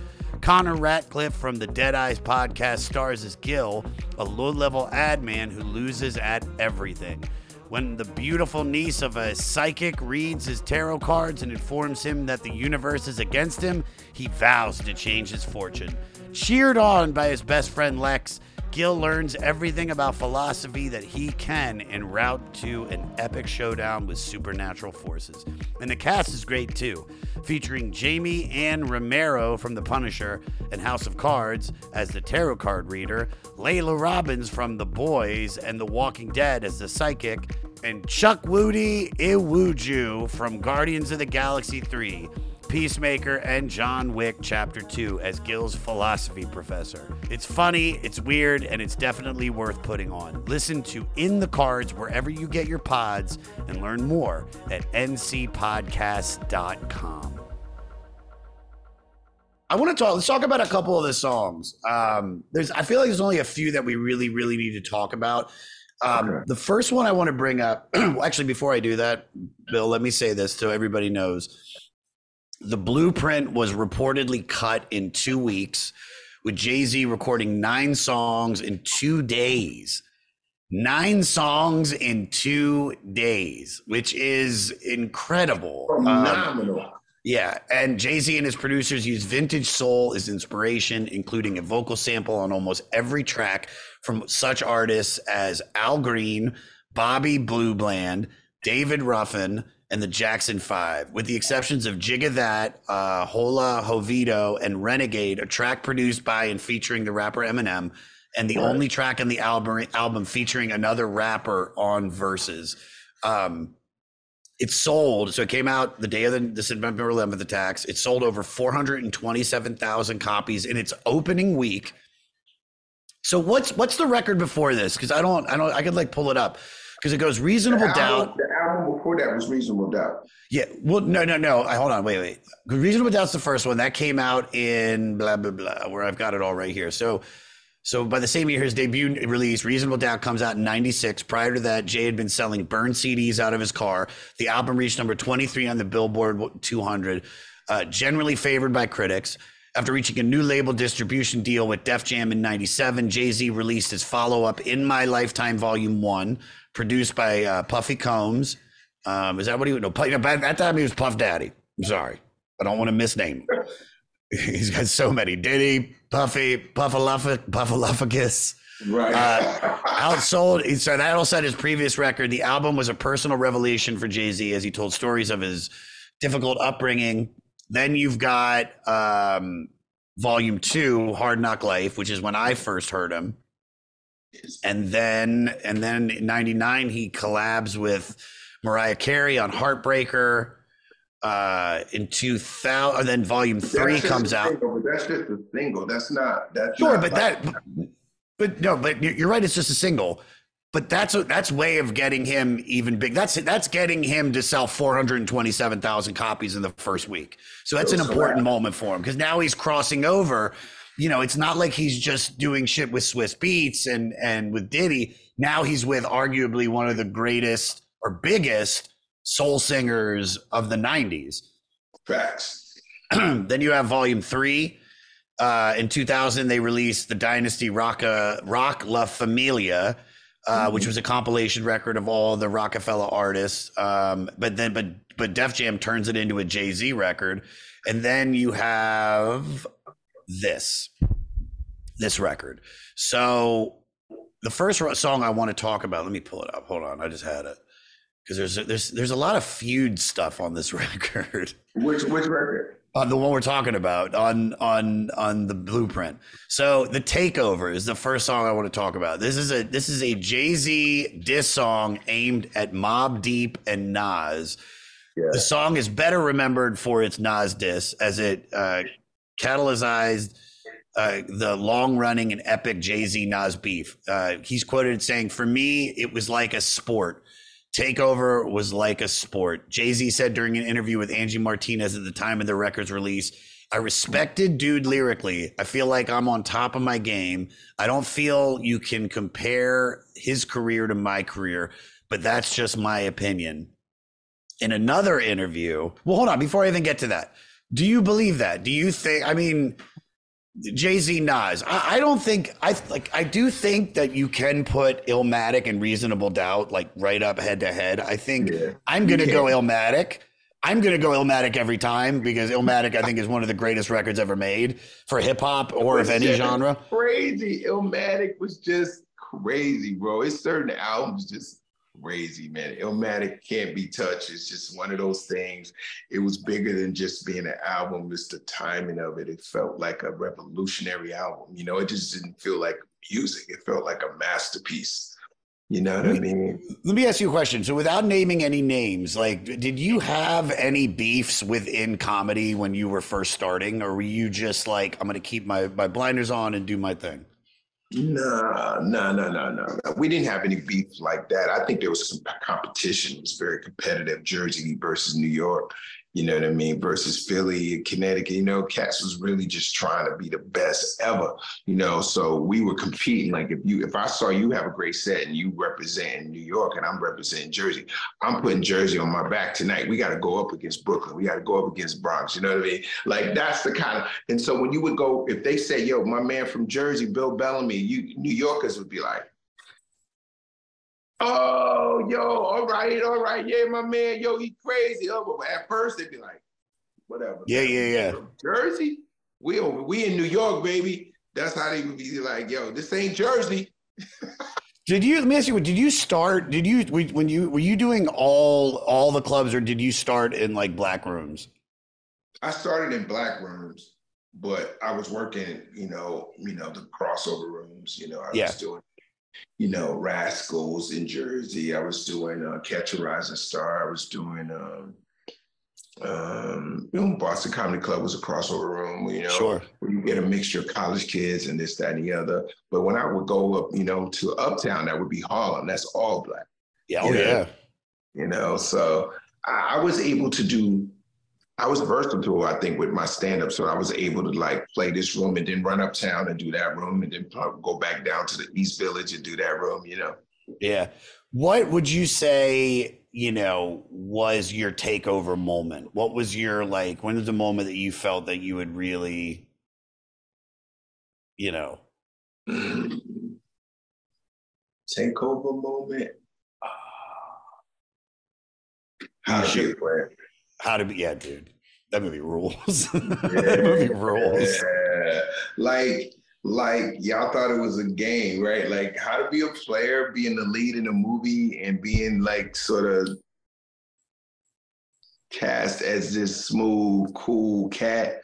Connor Ratliff from the Dead Eyes podcast stars as Gil, a low level ad man who loses at everything. When the beautiful niece of a psychic reads his tarot cards and informs him that the universe is against him, he vows to change his fortune. Cheered on by his best friend Lex, Gil learns everything about philosophy that he can en route to an epic showdown with supernatural forces. And the cast is great too, featuring Jamie Ann Romero from The Punisher and House of Cards as the tarot card reader, Laila Robbins from The Boys and The Walking Dead as the psychic, and Chuck Woody Iwuju from Guardians of the Galaxy 3 Peacemaker, and John Wick Chapter 2 as Gil's philosophy professor. It's funny, it's weird, and it's definitely worth putting on. Listen to In the Cards wherever you get your pods and learn more at ncpodcast.com. I want to talk. Let's talk about a couple of the songs. Um, there's, I feel like there's only a few that we really, really need to talk about. Um, okay. The first one I want to bring up, actually, before I do that, Bill, let me say this so everybody knows the blueprint was reportedly cut in two weeks, with Jay Z recording nine songs in two days. Nine songs in two days, which is incredible. Phenomenal. Um, yeah, and Jay Z and his producers use vintage soul as inspiration, including a vocal sample on almost every track from such artists as Al Green, Bobby Blue Bland, David Ruffin, and the Jackson Five, with the exceptions of Jigga That, uh, Hola Hovito, and Renegade, a track produced by and featuring the rapper Eminem, and the right. only track on the album album featuring another rapper on verses. Um, it sold, so it came out the day of the, the September 11th attacks. It sold over 427,000 copies in its opening week. So what's what's the record before this? Because I don't I don't I could like pull it up because it goes reasonable the doubt. Album, the album before that was reasonable doubt. Yeah. Well, no, no, no. I, hold on. Wait, wait. Reasonable doubt's the first one that came out in blah blah blah. Where I've got it all right here. So, so by the same year his debut release, Reasonable Doubt comes out in '96. Prior to that, Jay had been selling burned CDs out of his car. The album reached number 23 on the Billboard 200. Uh, generally favored by critics. After reaching a new label distribution deal with Def Jam in 97, Jay Z released his follow up In My Lifetime Volume 1, produced by uh, Puffy Combs. Um, is that what he would know? You know, by that time he was Puff Daddy. I'm sorry. I don't want to misname him. He's got so many. Diddy, Puffy, Puffaluffagus. Right. Uh, outsold. So that all said his previous record. The album was a personal revelation for Jay Z as he told stories of his difficult upbringing. Then you've got um, Volume Two, Hard Knock Life, which is when I first heard him. And then and then in 99 he collabs with mariah carey on heartbreaker. Uh in 2000 and then volume three comes out. single, but that's just a single. That's not that's sure not but like, that but no but you're right it's just a single but that's a, that's way of getting him even big. That's that's getting him to sell 427,000 copies in the first week. So that's an important moment for him because now he's crossing over you know, it's not like he's just doing shit with Swizz Beatz and and with Diddy. Now he's with arguably one of the greatest or biggest soul singers of the '90s. Facts. then you have Volume Three. Uh, in 2000, they released the Dynasty Rock, Roc La Familia, uh, mm-hmm. which was a compilation record of all the Roc-A-Fella artists. Um, but then, but but Def Jam turns it into a Jay Z record, and then you have this this record. So the first song I want to talk about, let me pull it up. Hold on, I just had it because there's there's there's a lot of feud stuff on this record. Which which record? On the one we're talking about on on on the blueprint. So the takeover is the first song I want to talk about. This is a this is a Jay Z diss song aimed at Mobb Deep and Nas. Yeah. The song is better remembered for its Nas diss as it uh, catalyzed uh, the long running and epic Jay Z Nas beef. Uh, he's quoted saying, For me, it was like a sport. Takeover was like a sport. Jay Z said during an interview with Angie Martinez at the time of the record's release, I respected dude lyrically. I feel like I'm on top of my game. I don't feel you can compare his career to my career, but that's just my opinion. In another interview, well, hold on, before I even get to that, do you believe that? Do you think? I mean, Jay Z Nas. I, I don't think I like. I do think that you can put Illmatic and Reasonable Doubt like right up head to head. I think I'm gonna go. Illmatic. I'm gonna go Illmatic every time because Illmatic I think is one of the greatest records ever made for hip hop or of any genre. Crazy. Illmatic was just crazy, bro. It's certain albums just crazy, man. Illmatic can't be touched. It's just one of those things. It was bigger than just being an album. It's the timing of it. It felt like a revolutionary album. You know, it just didn't feel like music. It felt like a masterpiece. You know what I mean? Let me ask you a question. So, without naming any names, like, did you have any beefs within comedy when you were first starting, or were you just like, I'm going to keep my my blinders on and do my thing? No, no, no, nah, nah. We didn't have any beef like that. I think there was some competition. It was very competitive. Jersey versus New York, you know what I mean, versus Philly, Connecticut. You know, Cats was really just trying to be the best ever. You know, so we were competing. Like if you, if I saw you have a great set and you represent New York and I'm representing Jersey, I'm putting Jersey on my back tonight. We got to go up against Brooklyn. We got to go up against Bronx. You know what I mean? Like that's the kind of. And so when you would go, if they say, "Yo, my man from Jersey, Bill Bellamy," you New Yorkers would be like. Oh, yo, all right, all right, yeah, my man, yo, he crazy. Oh, but at first they'd be like, whatever. Yeah, yeah, yeah. Jersey, we we in New York, baby. That's how they would be like, yo, this ain't Jersey. Did you? Let me ask you. Did you start? Did you when you were you doing all all the clubs, or did you start in like black rooms? I started in black rooms, but I was working, you know, you know, the crossover rooms. You know, I Yeah. was doing, you know, Rascals in Jersey. I was doing uh, Catch a Rising Star. I was doing, um, um, you know, Boston Comedy Club was a crossover room. You know, Sure. where you get a mixture of college kids and this, that, and the other. But when I would go up, you know, to Uptown, that would be Harlem. That's all black. Yeah. Oh You know? yeah. you know so I, I was able to do i was versatile i think with my stand-up so i was able to like play this room and then run uptown and do that room and then go back down to the east village and do that room you know? Yeah. What would you say, you know, was your takeover moment? What was your like when was the moment that you felt that you would really, you know, takeover moment? Ah. How to be a player how to be yeah, dude. That movie rules. that movie rules. Yeah. Like, like y'all thought it was a game, right? Like how to be a player, being the lead in a movie, and being like sort of cast as this smooth, cool cat.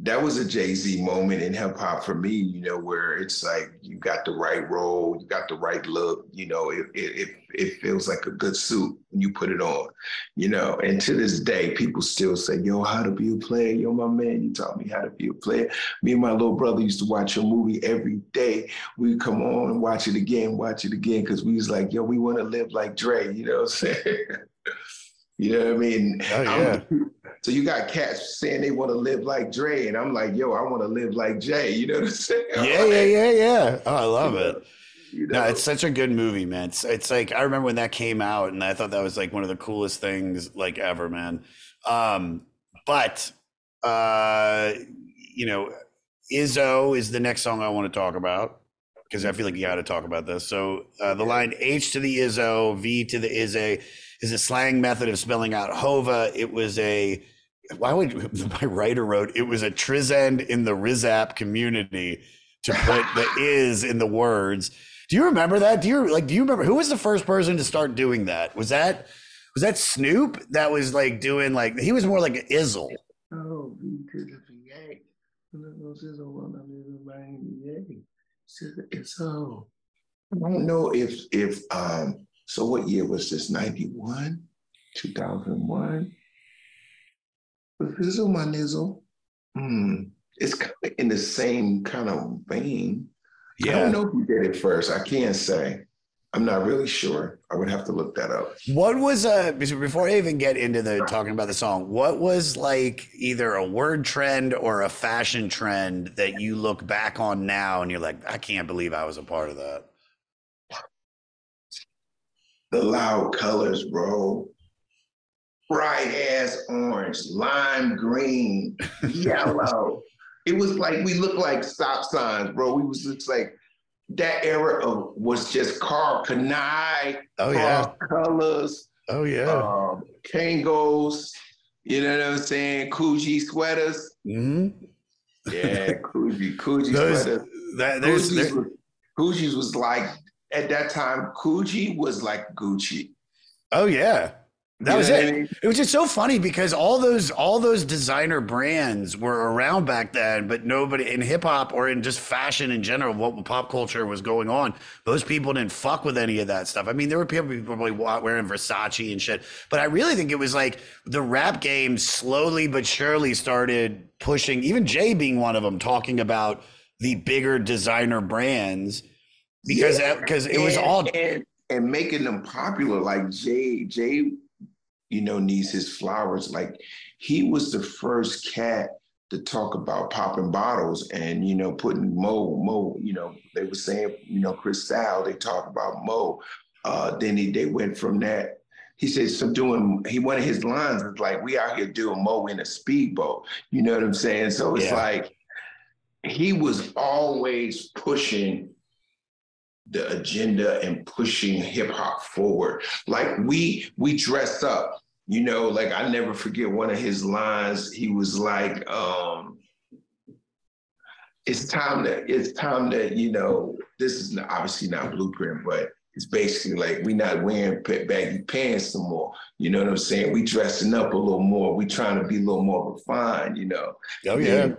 That was a Jay Z moment in hip hop for me, you know, where it's like you got the right role, you got the right look, you know, it it it, it feels like a good suit when you put it on, you know. And to this day, people still say, "Yo, how to be a player? Yo, my man, you taught me how to be a player." Me and my little brother used to watch your movie every day. We'd come on and watch it again, watch it again, because we was like, "Yo, we want to live like Dre," you know what I'm saying? you know what I mean? Oh, I'm- so you got cats saying they want to live like Dre, and I'm like, "Yo, I want to live like Jay." You know what I'm saying? Yeah, yeah, yeah, yeah. Oh, I love it. You No, it's such a good movie, man. It's it's like I remember when that came out, and I thought that was like one of the coolest things like ever, man. Um, but uh, you know, Izzo is the next song I want to talk about because I feel like you got to talk about this. So uh, the line H to the Izzo, V to the Izzy is a slang method of spelling out Hova. It was a why would my writer wrote it was a trizend in the Rizap community to put the is in the words. Do you remember that? Do you like do you remember who was the first person to start doing that? Was that was that Snoop that was like doing like he was more like an Izzle. Oh, VA. So I don't know if if um so what year was this? 91? 2001? Was Fizzle my nizzle? Hmm. It's kind of in the same kind of vein. I don't know who did it first. I can't say. I'm not really sure. I would have to look that up. What was uh before I even get into the talking about the song, what was like either a word trend or a fashion trend that you look back on now and you're like, I can't believe I was a part of that. the loud colors, bro. Bright ass orange, lime green, yellow. It was like we looked like stop signs, bro. We was just like that era of was just Karl Kani, Oh, yeah. colors, Oh yeah. um, Kangos, you know what I'm saying? Coogi sweaters. Mm-hmm. Yeah, Coogi, Coogi Those- sweaters. that- there's- Coogi's there- was, Coogi's was like at that time. Coogi was like Gucci. Oh yeah. That was it. I mean? It was just so funny because all those all those designer brands were around back then, but nobody in hip hop or in just fashion in general, what pop culture was going on. Most people didn't fuck with any of that stuff. I mean, there were people probably wearing Versace and shit, but I really think it was like the rap game slowly but surely started pushing. Even Jay being one of them, talking about the bigger designer brands because Yeah. because it was And- all and, and making them popular. Like Jay, Jay, you know, needs his flowers. Like he was the first cat to talk about popping bottles and you know putting Mo Mo. You know, they were saying you know Chris Cristal. They talked about Mo. Uh, then he, they went from that. He said, so doing, he, one of his lines is like, we out here doing Mo in a speedboat. You know what I'm saying? So it's Yeah. like, he was always pushing the agenda and pushing hip hop forward. Like we we dress up, you know, like I never forget one of his lines. He was like, um, it's time that it's time that, you know, this is obviously not blueprint, but it's basically like we not wearing baggy pants no more. You know what I'm saying? We dressing up a little more. We trying to be a little more refined, you know. Oh, yeah. And,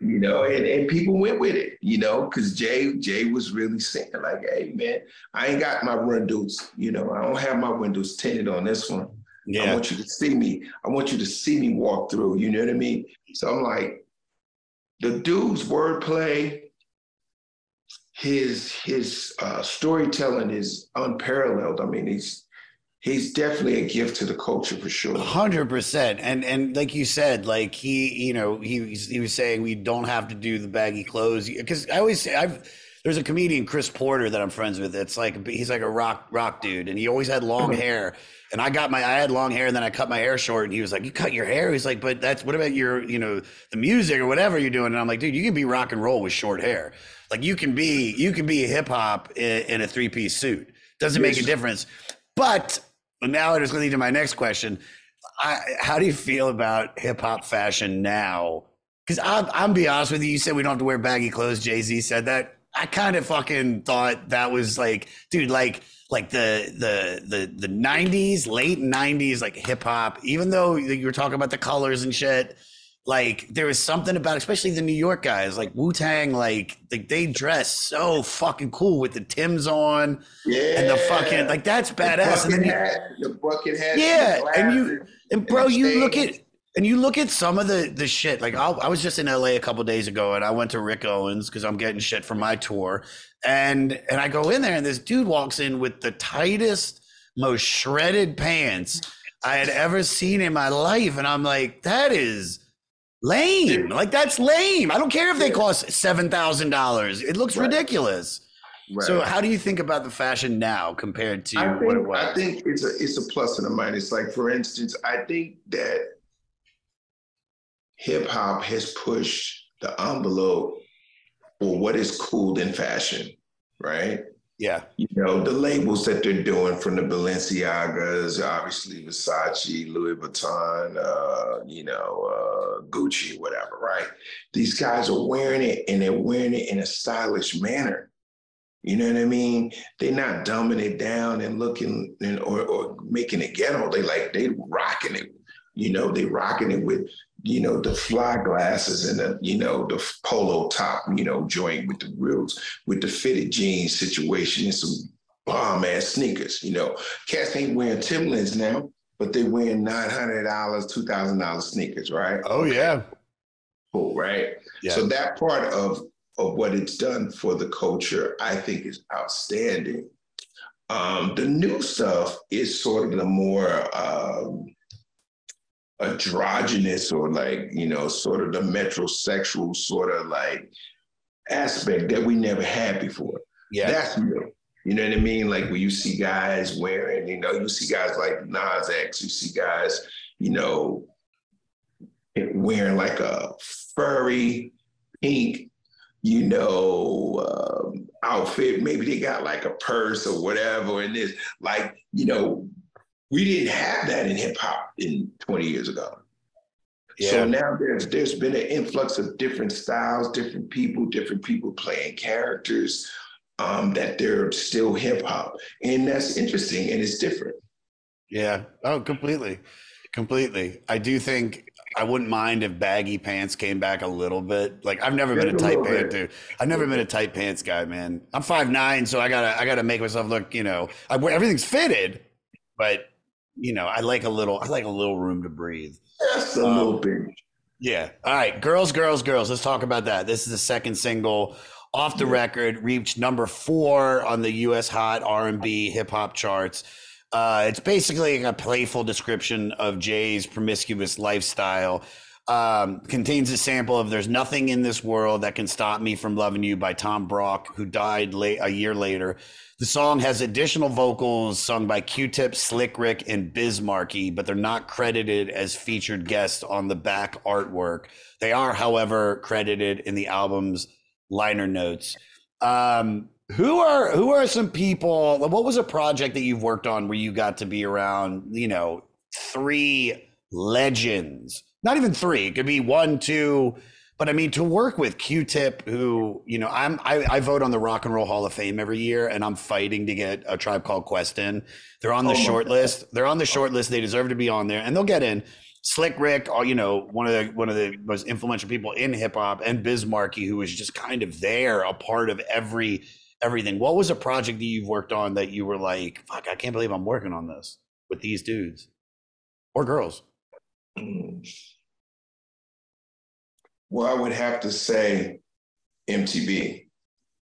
you know, and, and people went with it, you know, because Jay Jay was really saying like, "Hey man, I ain't got my windows, you know, I don't have my windows tinted on this one. I want you to see me. I want you to see me walk through. You know what I mean? So I'm like, the dude's wordplay, his his uh, storytelling is unparalleled. I mean, he's he's definitely a gift to the culture for sure. Hundred percent, and and like you said, like he, you know, he he was saying we don't have to do the baggy clothes because I always say I've there's a comedian Chris Porter that I'm friends with. It's like he's like a rock rock dude, and he always had long uh-huh. hair. And I got my I had long hair, and then I cut my hair short. And he was like, "You cut your hair?" He's like, "But that's what about your you know the music or whatever you're doing?" And I'm like, "Dude, you can be rock and roll with short hair. Like you can be you can be a hip hop in, in a three piece suit. Doesn't make a difference." But now it is going to lead to my next question. I, how do you feel about hip hop fashion now? Because I'm, I'm be honest with you. You said we don't have to wear baggy clothes. Jay Z said that. I kind of fucking thought that was like, dude, like, like the the the the '90s, late '90s, like hip hop. Even though you were talking about the colors and shit, like there was something about, especially the New York guys, like Wu Tang, like, like they dress so fucking cool with the Tims on, Yeah. and the fucking like that's badass. And The then bucket you, hat, the bucket hat, yeah, and you and bro, you look at and you look at some of the the shit. Like I, I was just in LA a couple days ago, and I went to Rick Owens because I'm getting shit from my tour, and and I go in there, and this dude walks in with the tightest, most shredded pants I had ever seen in my life, and I'm like, that is lame. Like that's lame. I don't care if they cost seven thousand dollars. It looks ridiculous. So how do you think about the fashion now compared to I what it think, was? I think it's a it's a plus and a minus. Like for instance, I think that hip hop has pushed the envelope for what is cool in fashion, right? Yeah. You know, the labels that they're doing from the Balenciagas, obviously Versace, Louis Vuitton, uh, you know, uh, Gucci, whatever, right? These guys are wearing it and they're wearing it in a stylish manner. You know what I mean? They're not dumbing it down and looking and, or, or making it ghetto. They like they rocking it. You know, they rocking it with you know the fly glasses and the you know the polo top. You know, joint with the grills with the fitted jeans situation and some bomb ass sneakers. You know, cats ain't wearing Timberlands now, but they wearing nine hundred dollars, two thousand dollars sneakers, right? Oh yeah. Cool, right? Yeah. So that part of of what it's done for the culture, I think, is outstanding. Um, the new stuff is sort of the more um, androgynous or like you know, sort of the metrosexual sort of like aspect that we never had before. Yeah. that's real. You know what I mean? Like when you see guys wearing, you know, you see guys like Nas X, you see guys, you know, wearing like a furry pink, you know, um, outfit. Maybe they got like a purse or whatever. And this, like, you know, we didn't have that in hip hop in 20 years ago. Yeah. So now there's there's been an influx of different styles, different people, different people playing characters um, that they're still hip hop, and that's interesting and it's different. Yeah. Oh, completely. Completely. I do think I wouldn't mind if baggy pants came back a little bit. Like I've never been a tight pants dude. I've never been a tight pants guy, man. I'm five nine, so I gotta I gotta make myself look, you know, I everything's fitted, but you know, I like a little I like a little room to breathe. Just a Um, little bit. Yeah. All right. Girls, girls, girls. Let's talk about that. This is the second single off the record, reached number four on the US Hot R&B hip hop charts. Uh, it's basically a playful description of Jay's promiscuous lifestyle. Um, contains a sample of "There's Nothing in This World That Can Stop Me from Loving You" by Tom Brock, who died late a year later. The song has additional vocals sung by Q-Tip, Slick Rick, and Biz Markie, but they're not credited as featured guests on the back artwork. They are, however, credited in the album's liner notes. Um, who are who are some people? What was a project that you've worked on where you got to be around? You know, three legends. Not even three. It could be one, two. But I mean, to work with Q-Tip, who you know, I'm I, I vote on the Rock and Roll Hall of Fame every year, and I'm fighting to get a Tribe Called Quest in. They're on the Oh short list. They're on the short list. They deserve to be on there, and they'll get in. Slick Rick, or you know, one of the one of the most influential people in hip hop, and Biz Markie, who was just kind of there, a part of every everything. What was a project that you've worked on that you were like, "Fuck, I can't believe I'm working on this with these dudes or girls"? Well, I would have to say MTV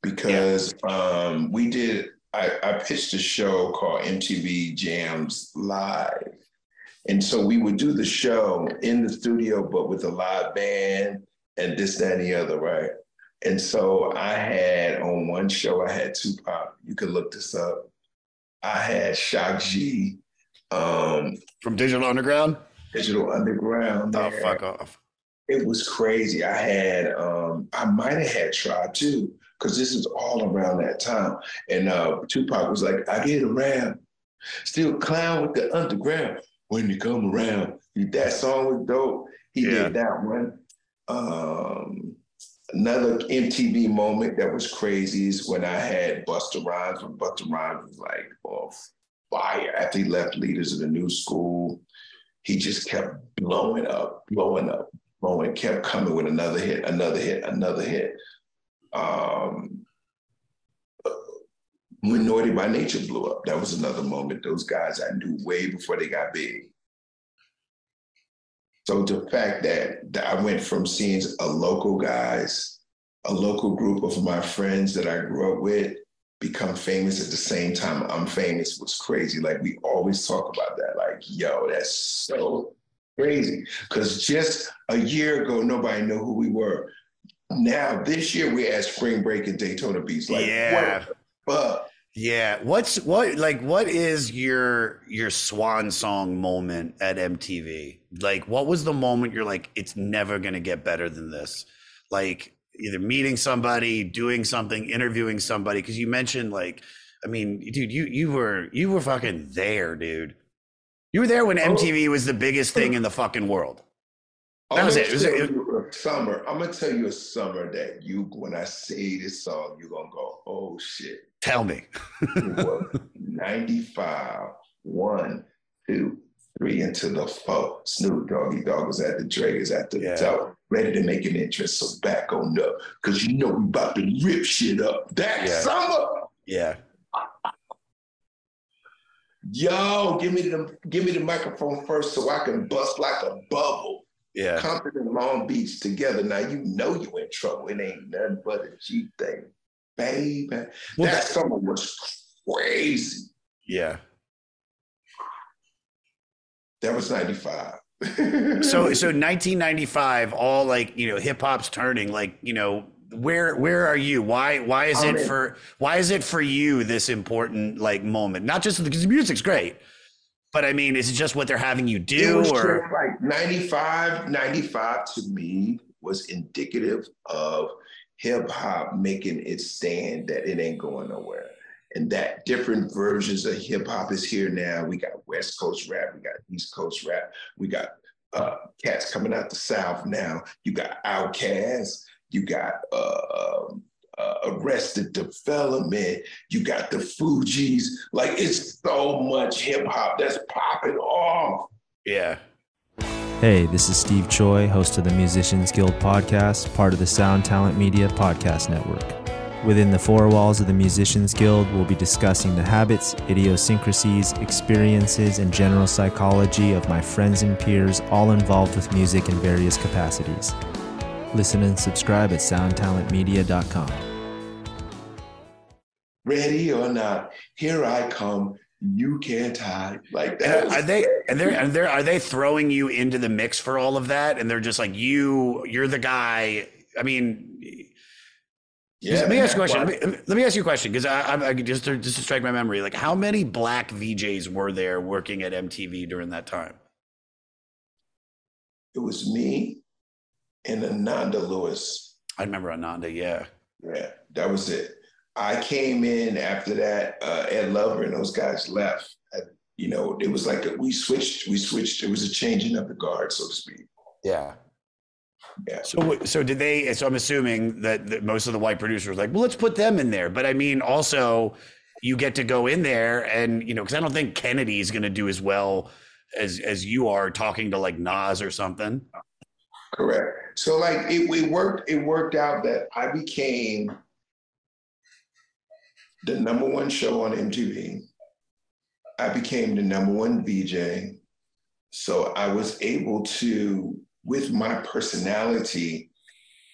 because um, we did. I, I pitched a show called MTV Jams Live, and so we would do the show in the studio, but with a live band and this, that, and the other, right? And so I had on one show, I had Tupac. You can look this up. I had Shock G um, from Digital Underground. Digital Underground. Oh, there. fuck off. It was crazy. I had, um, I might have had Try too, because this is all around that time. And uh, Tupac was like, I get around, still clown with the underground when you come around. That song was dope. He Yeah. did that one. Um, another MTV moment that was crazy is when I had Busta Rhymes, when Busta Rhymes was like, oh, fire. After he left Leaders of the New School, he just kept blowing up, blowing up, blowing, kept coming with another hit, another hit, another hit. Um, Naughty by Nature blew up. That was another moment. Those guys I knew way before they got big. So the fact that, that I went from seeing a local guys, a local group of my friends that I grew up with become famous at the same time I'm famous was crazy. Like we always talk about that. Like, yo, that's so crazy. Because just a year ago, nobody knew who we were. Now this year we're at spring break in Daytona Beach. Like, Yeah. what the? Yeah. What's what like what is your your swan song moment at MTV? Like what was the moment you're like it's never going to get better than this? Like either meeting somebody, doing something, interviewing somebody cuz you mentioned like I mean, dude, you you were you were fucking there, dude. You were there when oh. MTV was the biggest thing in the fucking world. That was it. It was- it- summer. I'm gonna tell you a summer that you, when I say this song, you're gonna go, "Oh shit!" Tell me. It 95, one, two, three, into the four. Snoop Doggy Dogg was at the Dre is at the top, ready to make an entrance. So back on up, cause you know we about to rip shit up that Yeah. summer. Yeah. Yo, give me the give me the microphone first so I can bust like a bubble. Yeah. Compton and Long Beach together. Now you know you in trouble. It ain't nothing but a G thing, baby. Well, that, that- summer was crazy. Yeah. That was 95. so so 1995 all like you know hip hop's turning like you know where where are you why why is I'm it in. for why is it for you this important like moment not just because the music's great but i mean is it just what they're having you It do or like 95, 95 to me was indicative of hip hop making its stand that it ain't going nowhere. And that different versions of hip hop is here now. We got West Coast rap, we got East Coast rap, we got uh, cats coming out the South now. You got Outkast, you got uh, uh, Arrested Development, you got the Fugees. Like it's so much hip hop that's popping off. Yeah. Hey, this is Steve Choi, host of the Musicians Guild podcast, part of the Sound Talent Media Podcast Network. Within the four walls of the Musicians Guild, we'll be discussing the habits, idiosyncrasies, experiences, and general psychology of my friends and peers, all involved with music in various capacities. Listen and subscribe at soundtalentmedia.com. Ready or not, here I come. You can't hide like that. And are they and they're and they're are they throwing you into the mix for all of that? And they're just like you, you're the guy. I mean, Yeah, let me ask you a question. Let me, let me ask you a question because I, I, I just to, just to strike my memory, like how many black VJs were there working at MTV during that time? It was me and Ananda Lewis. I remember Ananda. Yeah, Yeah, that was it. I came in after that. Uh, Ed Lover and those guys left. I, you know, it was like a, we switched. We switched. It was a changing of the guard, so to speak. yeah. Yeah. So so did they? So I'm assuming that, that most of the white producers like, well, let's put them in there. But I mean, also you get to go in there and you know because I don't think Kennedy is going to do as well as as you are talking to like Nas or something. Correct. So like it, it worked. It worked out that I became the number one show on MTV. I became the number one VJ. So I was able to, with my personality,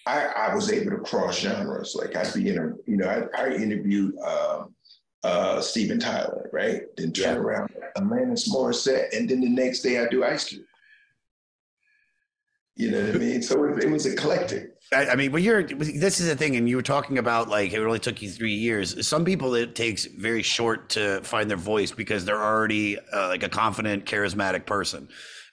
I, I was able to cross genres. Like I'd be in a, you know, I, I interviewed um, uh, Steven Tyler, right? Then turn around, Alanis Morissette, and then the next day I do Ice Cube. You know what I mean? So it, it was eclectic. I, I mean, but you're this is the thing, and you were talking about like it only took you three years. Some people it takes very short to find their voice because they're already uh, like a confident, charismatic person.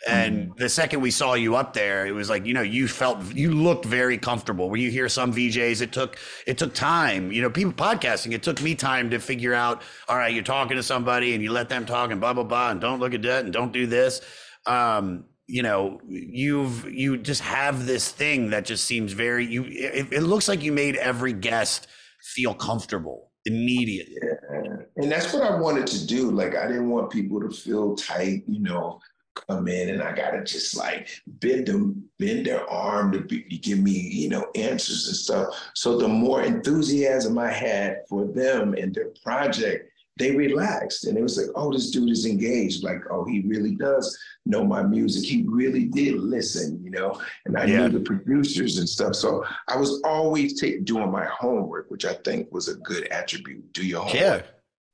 And the second we saw you up there, it was like you know you felt you looked very comfortable. Where you hear some VJs, it took it took time. You know, people podcasting, it took me time to figure out. All right, you're talking to somebody, and you let them talk, and blah blah blah, and don't look at that, and don't do this. Um, you know you've you just have this thing that just seems very you it, it looks like you made every guest feel comfortable immediately Yeah. And that's what I wanted to do. Like I didn't want people to feel tight, you know, come in and I gotta just like bend them, bend their arm to be, give me, you know, answers and stuff. So the more enthusiasm I had for them and their project, they relaxed and it was like, oh, this dude is engaged. Like, oh, he really does know my music. He really did listen, you know, and I Yeah. knew the producers and stuff. So I was always take, doing my homework, which I think was a good attribute. Do your homework. yeah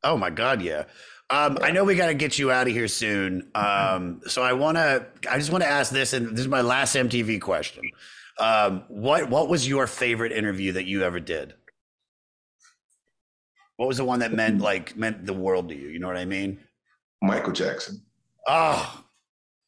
oh my god yeah um, I know we got to get you out of here soon. Um, so I want to, I just want to ask this, and this is my last MTV question. Um, what, what was your favorite interview that you ever did? What was the one that meant like meant the world to you? You know what I mean? Michael Jackson. Oh,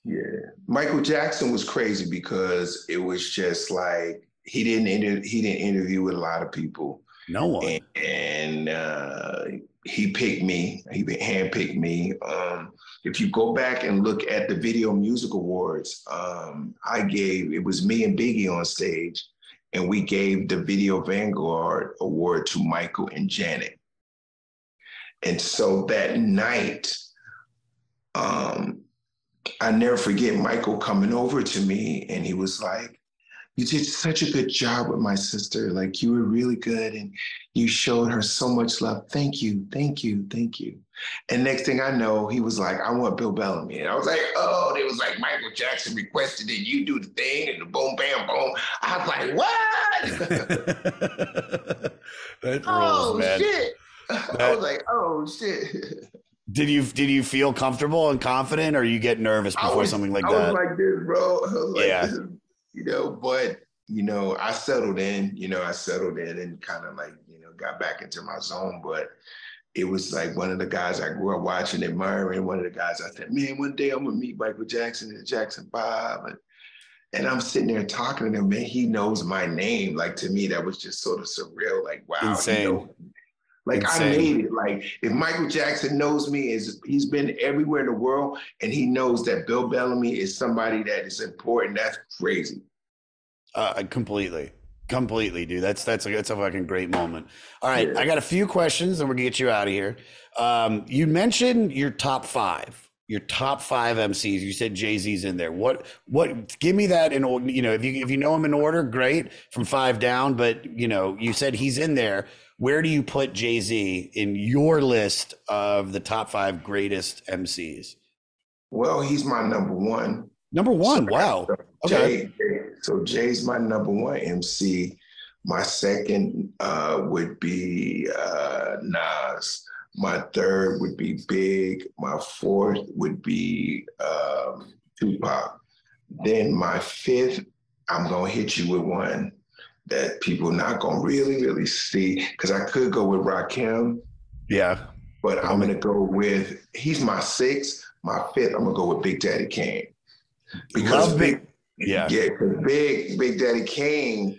Yeah, Michael Jackson was crazy because it was just like he didn't inter- he didn't interview with a lot of people. No one. And, and uh, he picked me. He handpicked me. Um, if you go back and look at the Video Music Awards, um, I gave it was me and Biggie on stage, and we gave the Video Vanguard Award to Michael and Janet. And so that night, um, I never forget Michael coming over to me and he was like, You did such a good job with my sister. Like, you were really good and you showed her so much love. Thank you, thank you, thank you. And next thing I know, he was like, I want Bill Bellamy. And I was like, Oh, and it was like Michael Jackson requested that you do the thing and the boom, bam, boom. I was like, What? That oh, rules, oh, man. shit. I was like, Oh, shit. Did you did you feel comfortable and confident, or you get nervous before was- something like I that? was like this, bro. I was like, Yeah. this is- you know, but you know, I settled in. You know, I settled in and kind of like you know got back into my zone. But it was like one of the guys I grew up watching, admiring. One of the guys I said, man, one day I'm gonna meet Michael Jackson and Jackson Five, and And I'm sitting there talking to him, man. He knows my name. Like to me, that was just sort of surreal. Like, wow, Insane. You know, like I Insane. made it. Like if Michael Jackson knows me, is he's been everywhere in the world, and he knows that Bill Bellamy is somebody that is important. That's crazy. Uh, completely, completely, dude. That's that's a that's a fucking great moment. All right, I got a few questions, and we're gonna get you out of here. Um, you mentioned your top five, your top five MCs. You said Jay Z's in there. What what? Give me that in order. You know, if you if you know him in order, great. From five down, but you know, you said he's in there. Where do you put Jay Z in your list of the top five greatest MCs? Well, he's my number one. Number one. Wow. Okay. Jay, so Jay's my number one MC. My second uh, would be uh, Nas. My third would be Big. My fourth would be um, Tupac. Then my fifth, I'm gonna hit you with one that people not gonna really, really see because I could go with Rakim. Yeah. But I'm gonna go with he's my sixth. My fifth, I'm gonna go with Big Daddy Kane. Love Big- yeah. yeah, 'cause Big Big Daddy Kane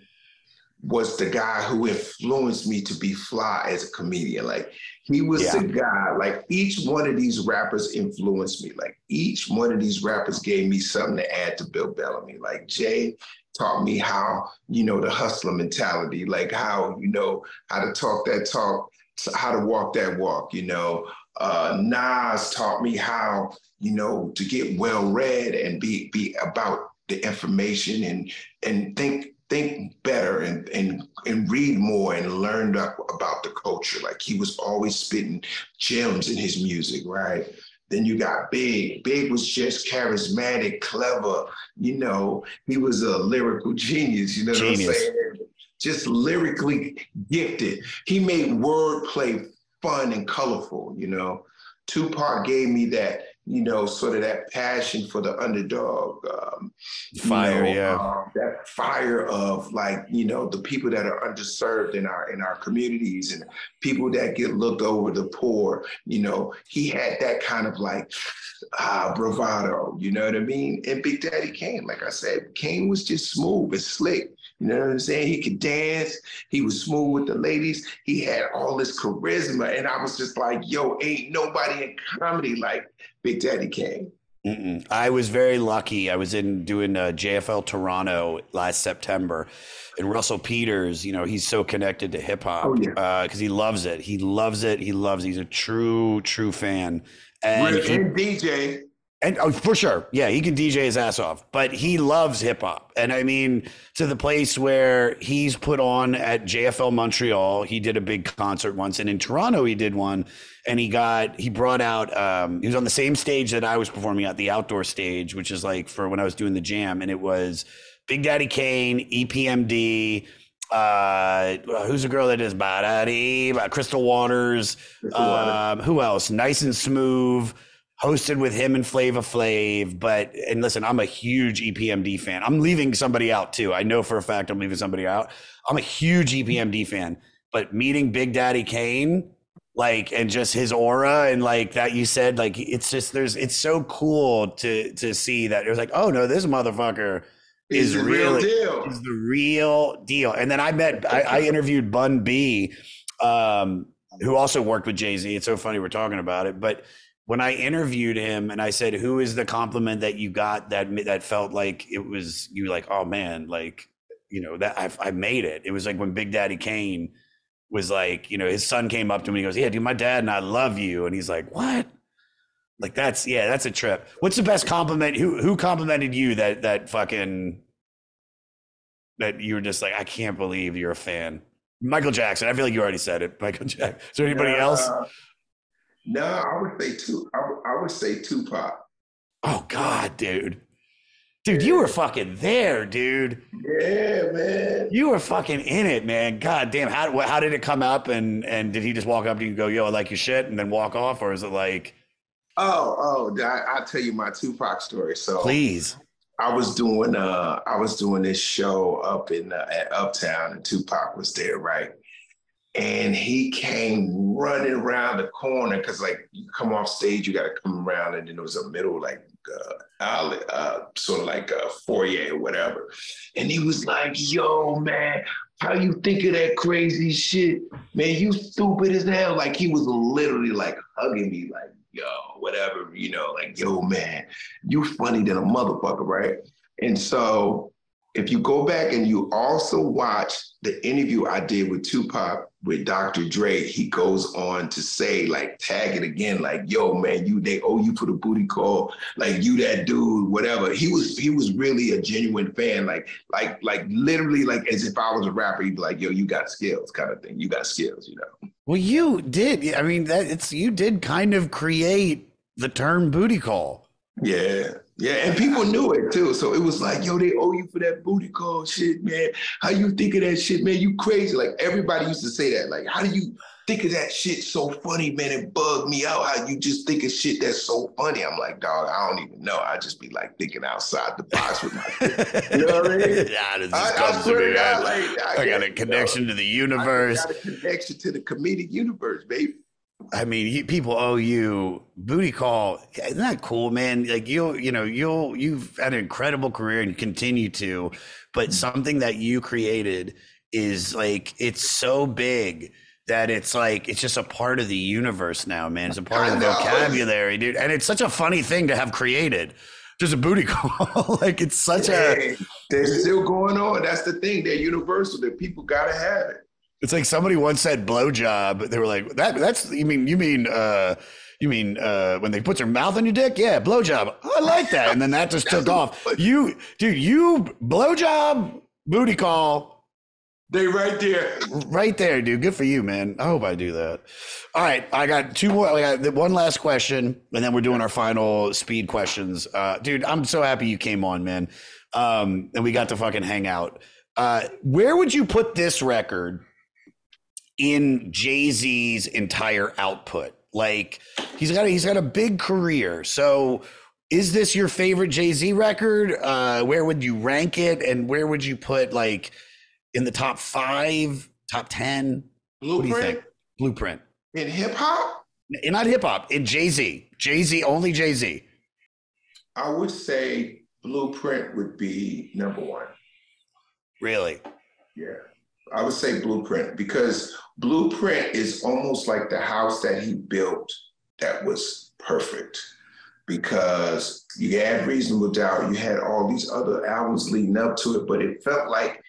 was the guy who influenced me to be fly as a comedian. Like he was Yeah. the guy. Like each one of these rappers influenced me. Like each one of these rappers gave me something to add to Bill Bellamy. Like Jay taught me how you know the hustler mentality. Like how you know how to talk that talk, how to walk that walk. You know, uh, Nas taught me how you know to get well read and be be about the information and and think think better and and and read more and learn up about the culture. Like he was always spitting gems in his music, right? Then you got Big. Big was just charismatic, clever. You know, he was a lyrical genius. You know what I'm Genius. saying? Just lyrically gifted. He made wordplay fun and colorful. You know, Tupac gave me that. You know, sort of that passion for the underdog. Um, Fire, know, yeah. um, that fire of like you know the people that are underserved in our in our communities and people that get looked over the poor you know he had that kind of like uh, bravado you know what i mean and big daddy kane like i said kane was just smooth and slick you know what i'm saying he could dance he was smooth with the ladies he had all this charisma and i was just like yo ain't nobody in comedy like big daddy kane Mm-mm. I was very lucky. I was in doing uh, JFL Toronto last September, and Russell Peters. You know, he's so connected to hip hop Oh, because he loves it. He loves it. He loves. It. He's a true, true fan. And, he- and dj and oh, for sure, yeah, he can DJ his ass off, but he loves hip hop, and I mean to the place where he's put on at JFL Montreal. He did a big concert once, and in Toronto he did one, and he got he brought out. Um, he was on the same stage that I was performing at, the outdoor stage, which is like for when I was doing the jam, and it was Big Daddy Kane, EPMD. Uh, who's the girl that is Badadi? Crystal Waters. Um, who else? Nice and smooth hosted with him and Flavor Flav. But and listen, I'm a huge EPMD fan. I'm leaving somebody out too. I know for a fact I'm leaving somebody out. I'm a huge EPMD fan. But meeting Big Daddy Kane, like, and just his aura and like that you said, like it's just there's it's so cool to to see that it was like, oh no, this motherfucker is He's the real deal. is the real deal. And then I met I, I interviewed Bun B, um, who also worked with Jay Z. It's so funny we're talking about it, but when I interviewed him and I said, "Who is the compliment that you got that that felt like it was you like, oh man, like you know that I've I made it." It was like when Big Daddy Kane was like, you know, his son came up to him and he goes, "Yeah, dude, my dad and I love you," and he's like, "What?" Like that's yeah, that's a trip. What's the best compliment? Who who complimented you that that fucking that you were just like, I can't believe you're a fan. Michael Jackson. I feel like you already said it. Michael Jackson. Is there anybody else? No, I would say two. I would, I would say Tupac. Oh God, dude. Dude, you were fucking there, dude. Yeah, man. You were fucking in it, man. God damn. How how did it come up? And and did he just walk up to you and go, "Yo, I like your shit," and then walk off, or is it like, Oh, oh, I, I'll tell you my Tupac story. So please? I was doing uh I was doing this show up in uh, at Uptown and Tupac was there, right? And he came running around the corner because like you come off stage, you got to come around, and then there was a middle like uh, alley, uh, sort of like a foyer or whatever. And he was like, yo, man, how you think of that crazy shit? Man, you stupid as hell. Like he was literally like hugging me, like, yo, whatever, you know, like, yo, man, you funny than a motherfucker, right? And so if you go back and you also watch the interview I did with Tupac with Dr. Dre, he goes on to say, like, tag it again, like, yo, man, you they owe you for the booty call, like you that dude, whatever. He was he was really a genuine fan, like, like, like literally, like as if I was a rapper, he'd be like, yo, you got skills, kind of thing. You got skills, you know. Well, you did. I mean, that it's you did kind of create the term booty call. Yeah. Yeah, and people knew it too. So it was like, yo, they owe you for that booty call shit, man. How you think of that shit, man? You crazy. Like everybody used to say that. Like, how do you think of that shit so funny, man? It bugged me out how you just think of shit that's so funny. I'm like, dog, I don't even know. I just be like thinking outside the box with my shit. You know what I mean? yeah, this I- I comes swear to me. God, I, like, I got a you know, connection to the universe. I got a connection to the comedic universe, baby. I mean, you, people owe you booty call. Isn't that cool, man? Like you'll, you know, you'll, you've had an incredible career and continue to, but mm-hmm. something that you created is like it's so big that it's like it's just a part of the universe now, man. It's a part of the vocabulary, dude. And it's such a funny thing to have created. Just a booty call. like it's such a they're still going on. That's the thing. They're universal. That people gotta have it. It's like somebody once said blowjob. They were like, that that's you mean you mean uh you mean uh when they put their mouth on your dick? Yeah, blowjob. I like that. And then that just took off. You dude, you blowjob, booty call. They right there. Right there, dude. Good for you, man. I hope I do that. All right, I got two more. I got one last question, and then we're doing our final speed questions. Uh, dude, I'm so happy you came on, man. Um, and we got to fucking hang out. Uh, where would you put this record in Jay Z's entire output? Like he's got a, he's got a big career. So is this your favorite Jay Z record? Uh, where would you rank it, and where would you put like in the top five, top ten? What do you Blueprint? Blueprint. In hip hop, In not hip hop. In Jay Z. Jay Z only Jay Z. I would say Blueprint would be number one. Really? Yeah. I would say Blueprint because Blueprint is almost like the house that he built that was perfect. Because you had Reasonable Doubt, you had all these other albums leading up to it, but it felt like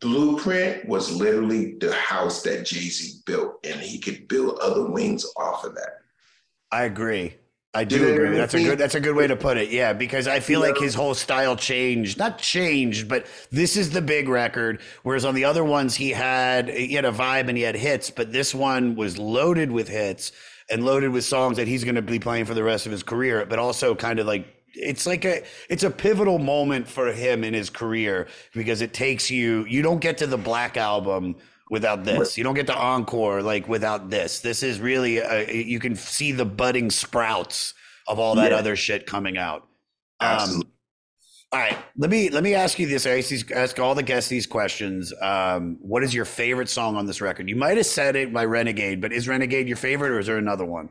Blueprint was literally the house that Jay Z built, and he could build other wings off of that. I agree. I do agree. That's a good. That's a good way to put it. Yeah, because I feel You like his whole style changed. Not changed, but this is the big record. Whereas on the other ones, he had he had a vibe and he had hits, but this one was loaded with hits and loaded with songs that he's going to be playing for the rest of his career. But also kind of like it's like a it's a pivotal moment for him in his career because it takes you. You don't get to the Black album without this. You don't get to encore like without this. This is really uh you can see the budding sprouts of all that Yeah. other shit coming out. Um, Absolutely. all right, let me let me ask you this. I ask, these, ask all the guests these questions. Um, what is your favorite song on this record? You might have said it by Renegade, but is Renegade your favorite, or is there another one?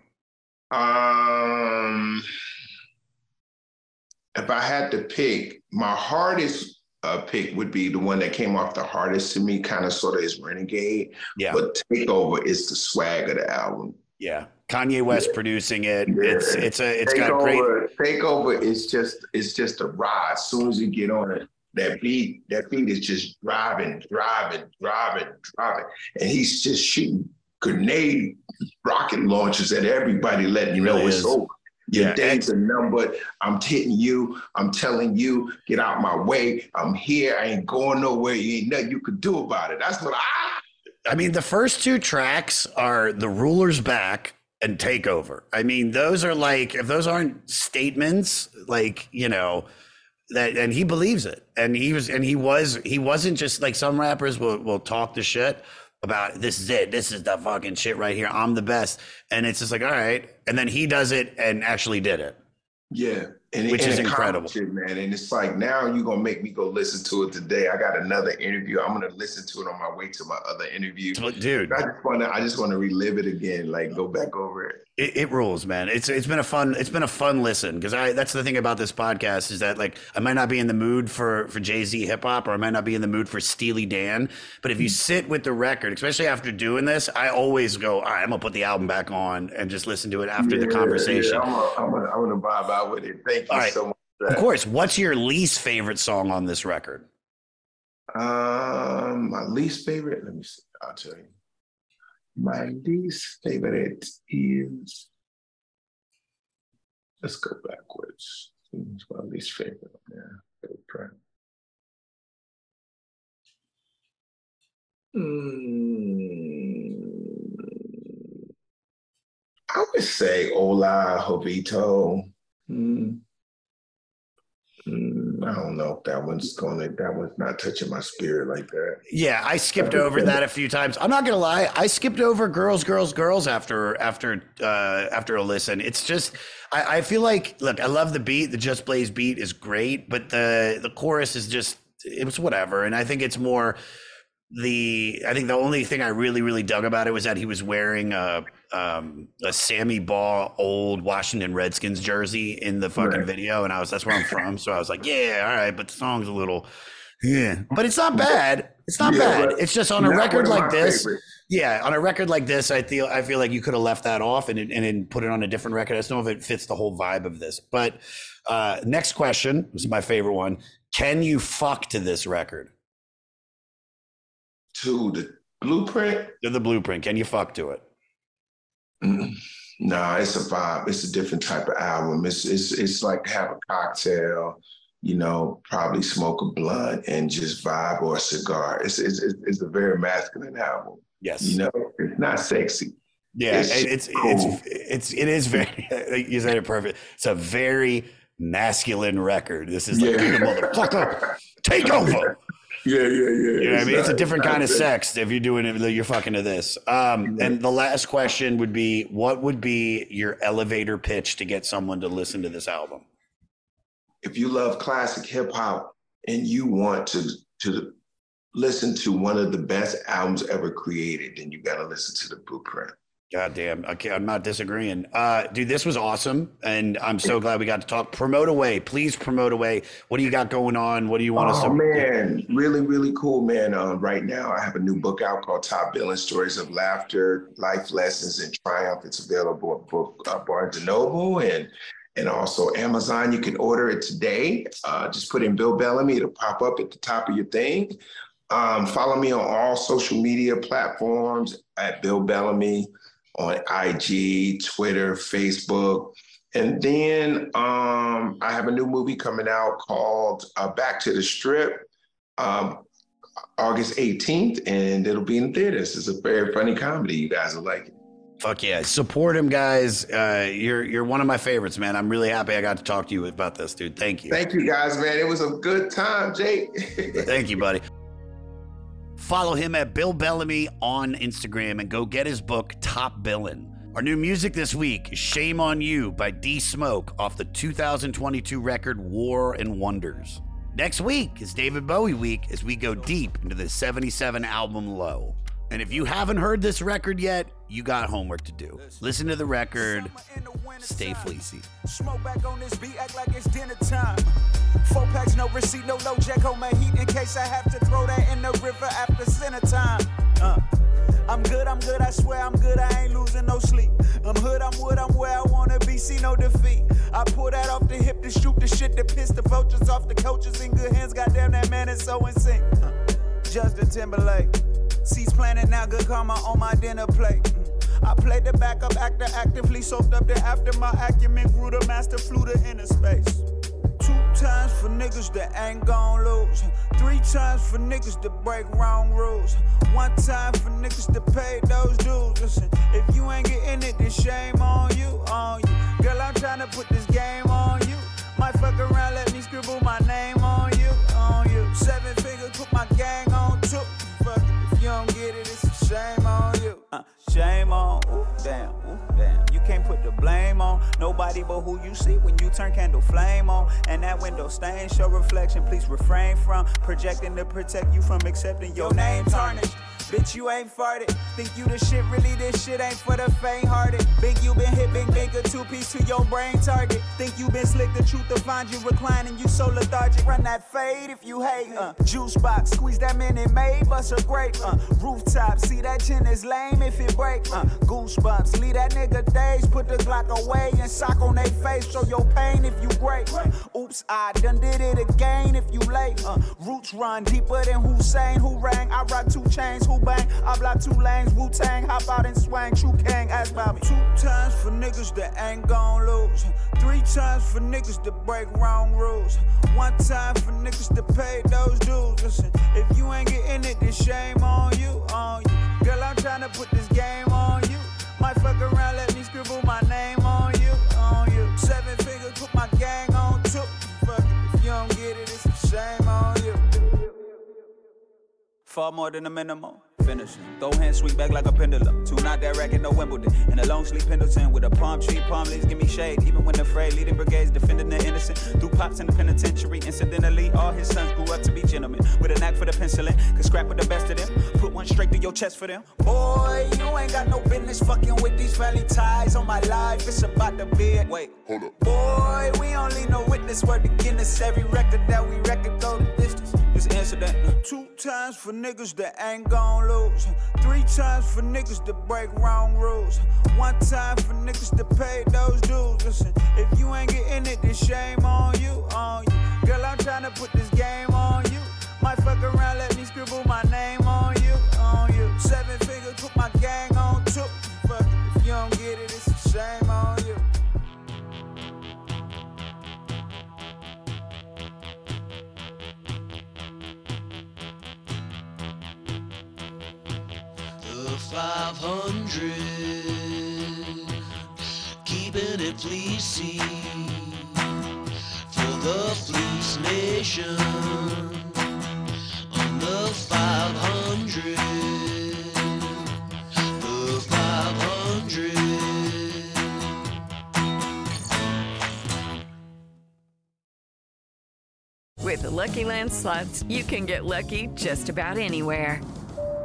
Um, if I had to pick, my hardest uh, pick would be the one that came off the hardest to me, kind of sort of is Renegade. Yeah. But Takeover is the swag of the album. Yeah, Kanye West producing it. It's it's a it's got great. Takeover, Takeover is just it's just a ride. As soon as you get on it, that beat that beat is just driving, driving, driving, driving, and he's just shooting grenade rocket launches at everybody, letting you know it's is. over. Your Yeah, days are numbered. I'm hitting you. I'm telling you, get out my way. I'm here. I ain't going nowhere. You ain't nothing you could do about it. That's what I. I mean, the first two tracks are "The Ruler's Back" and "Takeover." I mean, those are like if those aren't statements, like you know, that and he believes it, and he was and he was he wasn't just like some rappers will will talk the shit about this is it, this is the fucking shit right here. I'm the best, and it's just like all right, and then he does it and actually did it. Yeah. And, Which and is incredible. man. And it's like now you're gonna make me go listen to it today. I got another interview. I'm gonna listen to it on my way to my other interview. Dude, I just wanna I just wanna relive it again, like go back over it. It, it rules, man. It's it's been a fun it's been a fun listen because I that's the thing about this podcast is that like I might not be in the mood for for Jay Z hip hop or I might not be in the mood for Steely Dan, but if you sit with the record, especially after doing this, I always go, right, I'm gonna put the album back on and just listen to it after the conversation. Yeah, I'm gonna I'm gonna I'm gonna vibe out with it. Thank you All right. so much. Of course, what's your least favorite song on this record? Um, my least favorite. Let me see. I'll tell you. My least favorite is. Let's go backwards. It's my least favorite. Yeah, track. Mm, I would say Hola Hovito. Mm. Mm, I don't know if that one's gonna. That one's not touching my spirit like that. Yeah, I skipped over that a few times. I'm not gonna lie, I skipped over girls, girls, girls after after uh, after a listen. It's just I, I feel like look, I love the beat. The Just Blaze beat is great, but the the chorus is just it was whatever. And I think it's more the I think the only thing I really really dug about it was that he was wearing a um, a Sammy Baugh old Washington Redskins jersey in the fucking Right. video, and I was that's where I'm from, so I was like, yeah, all right, but the song's a little. Yeah, but it's not bad. It's not Yeah, bad. It's just on a record like this. favorites. Yeah, on a record like this, I feel I feel like you could have left that off and and then put it on a different record. I don't know if it fits the whole vibe of this. But uh, next question this is my favorite one. Can you fuck to this record? To the blueprint? To the blueprint. Can you fuck to it? Nah, it's a vibe. It's a different type of album. It's it's it's like have a cocktail, you know, probably smoke a blunt and just vibe or a cigar. It's it's it's, a very masculine album. Yes. You know, it's not sexy. Yeah, It's it's it's cool. it's, it's it is very you said it perfect. It's a very masculine record. This is like Yeah. "You motherfucker, take over. Yeah, yeah, yeah. You know what I mean? It's a different not kind of sexy. sex if you're doing it, you're fucking to this. Um, and the last question would be what would be your elevator pitch to get someone to listen to this album? if you love classic hip hop and you want to to listen to one of the best albums ever created, then you got to listen to the Blueprint. God damn. Okay, I'm not disagreeing. Uh, dude, this was awesome. And I'm so glad we got to talk. Promote away. Please promote away. What do you got going on? What do you want us Oh to man, really, really cool, man. Uh, right now, I have a new book out called Top Billin' Stories of Laughter, Life Lessons, and Triumph. It's available at book uh, Barnes and Noble and and also Amazon. You can order it today. Uh, just put in Bill Bellamy; it'll pop up at the top of your thing. Um, follow me on all social media platforms at Bill Bellamy on IG, Twitter, Facebook. And then um, I have a new movie coming out called uh, Back to the Strip, um, August 18th, and it'll be in theaters. It's a very funny comedy. You guys will like it. Fuck yeah. Support him, guys. Uh, you're you're one of my favorites, man. I'm really happy I got to talk to you about this, dude. Thank you. Thank you, guys, man. It was a good time, Jake. Thank you, buddy. Follow him at Bill Bellamy on Instagram and go get his book, Top Billin'. Our new music this week is Shame on You by D Smoke off the 2022 record War and Wonders. Next week is David Bowie week as we go deep into the 77 album Low. And if you haven't heard this record yet, you got homework to do. Listen to the record, stay fleecy. Smoke back on this beat, act like it's dinner time. Four packs, no receipt, no low jack on my heat in case I have to throw that in the river after center time. Uh, I'm good, I'm good, I swear I'm good, I ain't losing no sleep. I'm hood, I'm wood, I'm where I wanna be, see no defeat. I pull that off the hip to shoot the shit that piss the vultures off the coaches in good hands. Goddamn, that man is so in sync. Uh, Justin Timberlake. Seeds planted now, good karma on my dinner plate. Mm. I played the backup actor actively, soaked up the after my acumen grew the master flew to inner space. Two times for niggas that ain't gon' lose. Three times for niggas that break wrong rules. One time for niggas that pay those dues. Listen, if you ain't getting it, then shame on you, on you. Girl, I'm tryna put this game on you. Might fuck around, let me scribble my name shame on, ooh, damn, ooh, damn. You can't put the blame on nobody but who you see when you turn candle flame on. And that window stain show reflection. Please refrain from projecting to protect you from accepting your name tarnished. Bitch, you ain't farted. Think you the shit, really this shit ain't for the faint hearted. Big you been hit, big big a two piece to your brain target. Think you been slick, the truth to find you reclining, you so lethargic. Run that fade if you hate. Uh, juice box, squeeze that minute made, bust a grape. Uh, rooftop, see that chin is lame if it break. Uh, goosebumps, leave that nigga days, put the Glock away and sock on they face. Show your pain if you great. Uh, oops, I done did it again if you late. Uh, roots run deeper than Hussein, who rang. I rock two chains, who bang. I block two lanes, Wu Tang, hop out and swang. True King, ask about me. Two times for niggas that ain't gon' lose. Three times for niggas that break wrong rules. One time for niggas that pay those dues. Listen, if you ain't getting it, then shame on you, on you. Girl, I'm tryna put this game on you. Might fuck around, Far more than a minimum. Finishing. Throw hands sweep back like a pendulum. Two not that racket, no Wimbledon. In a long sleeve Pendleton with a palm tree, palm leaves give me shade. Even when afraid, leading brigades defending the innocent. Threw pops in the penitentiary. Incidentally, all his sons grew up to be gentlemen. With a knack for the penciling. Could scrap with the best of them. Put one straight to your chest for them. Boy, you ain't got no business fucking with these family ties on my life. It's about the bid. Wait, hold up. Boy, we leave no witness. Word to Guinness. Every record that we record go. This incident. Two times for niggas that ain't gon' lose. Three times for niggas that break wrong rules. One time for niggas that pay those dues. Listen, if you ain't getting it, then shame on you, on you. Girl, I'm tryna put this game on you. Might fuck around, let me scribble my 500, keeping it fleecy for the fleece nation. On the 500, the 500. With the Lucky Land slots, you can get lucky just about anywhere.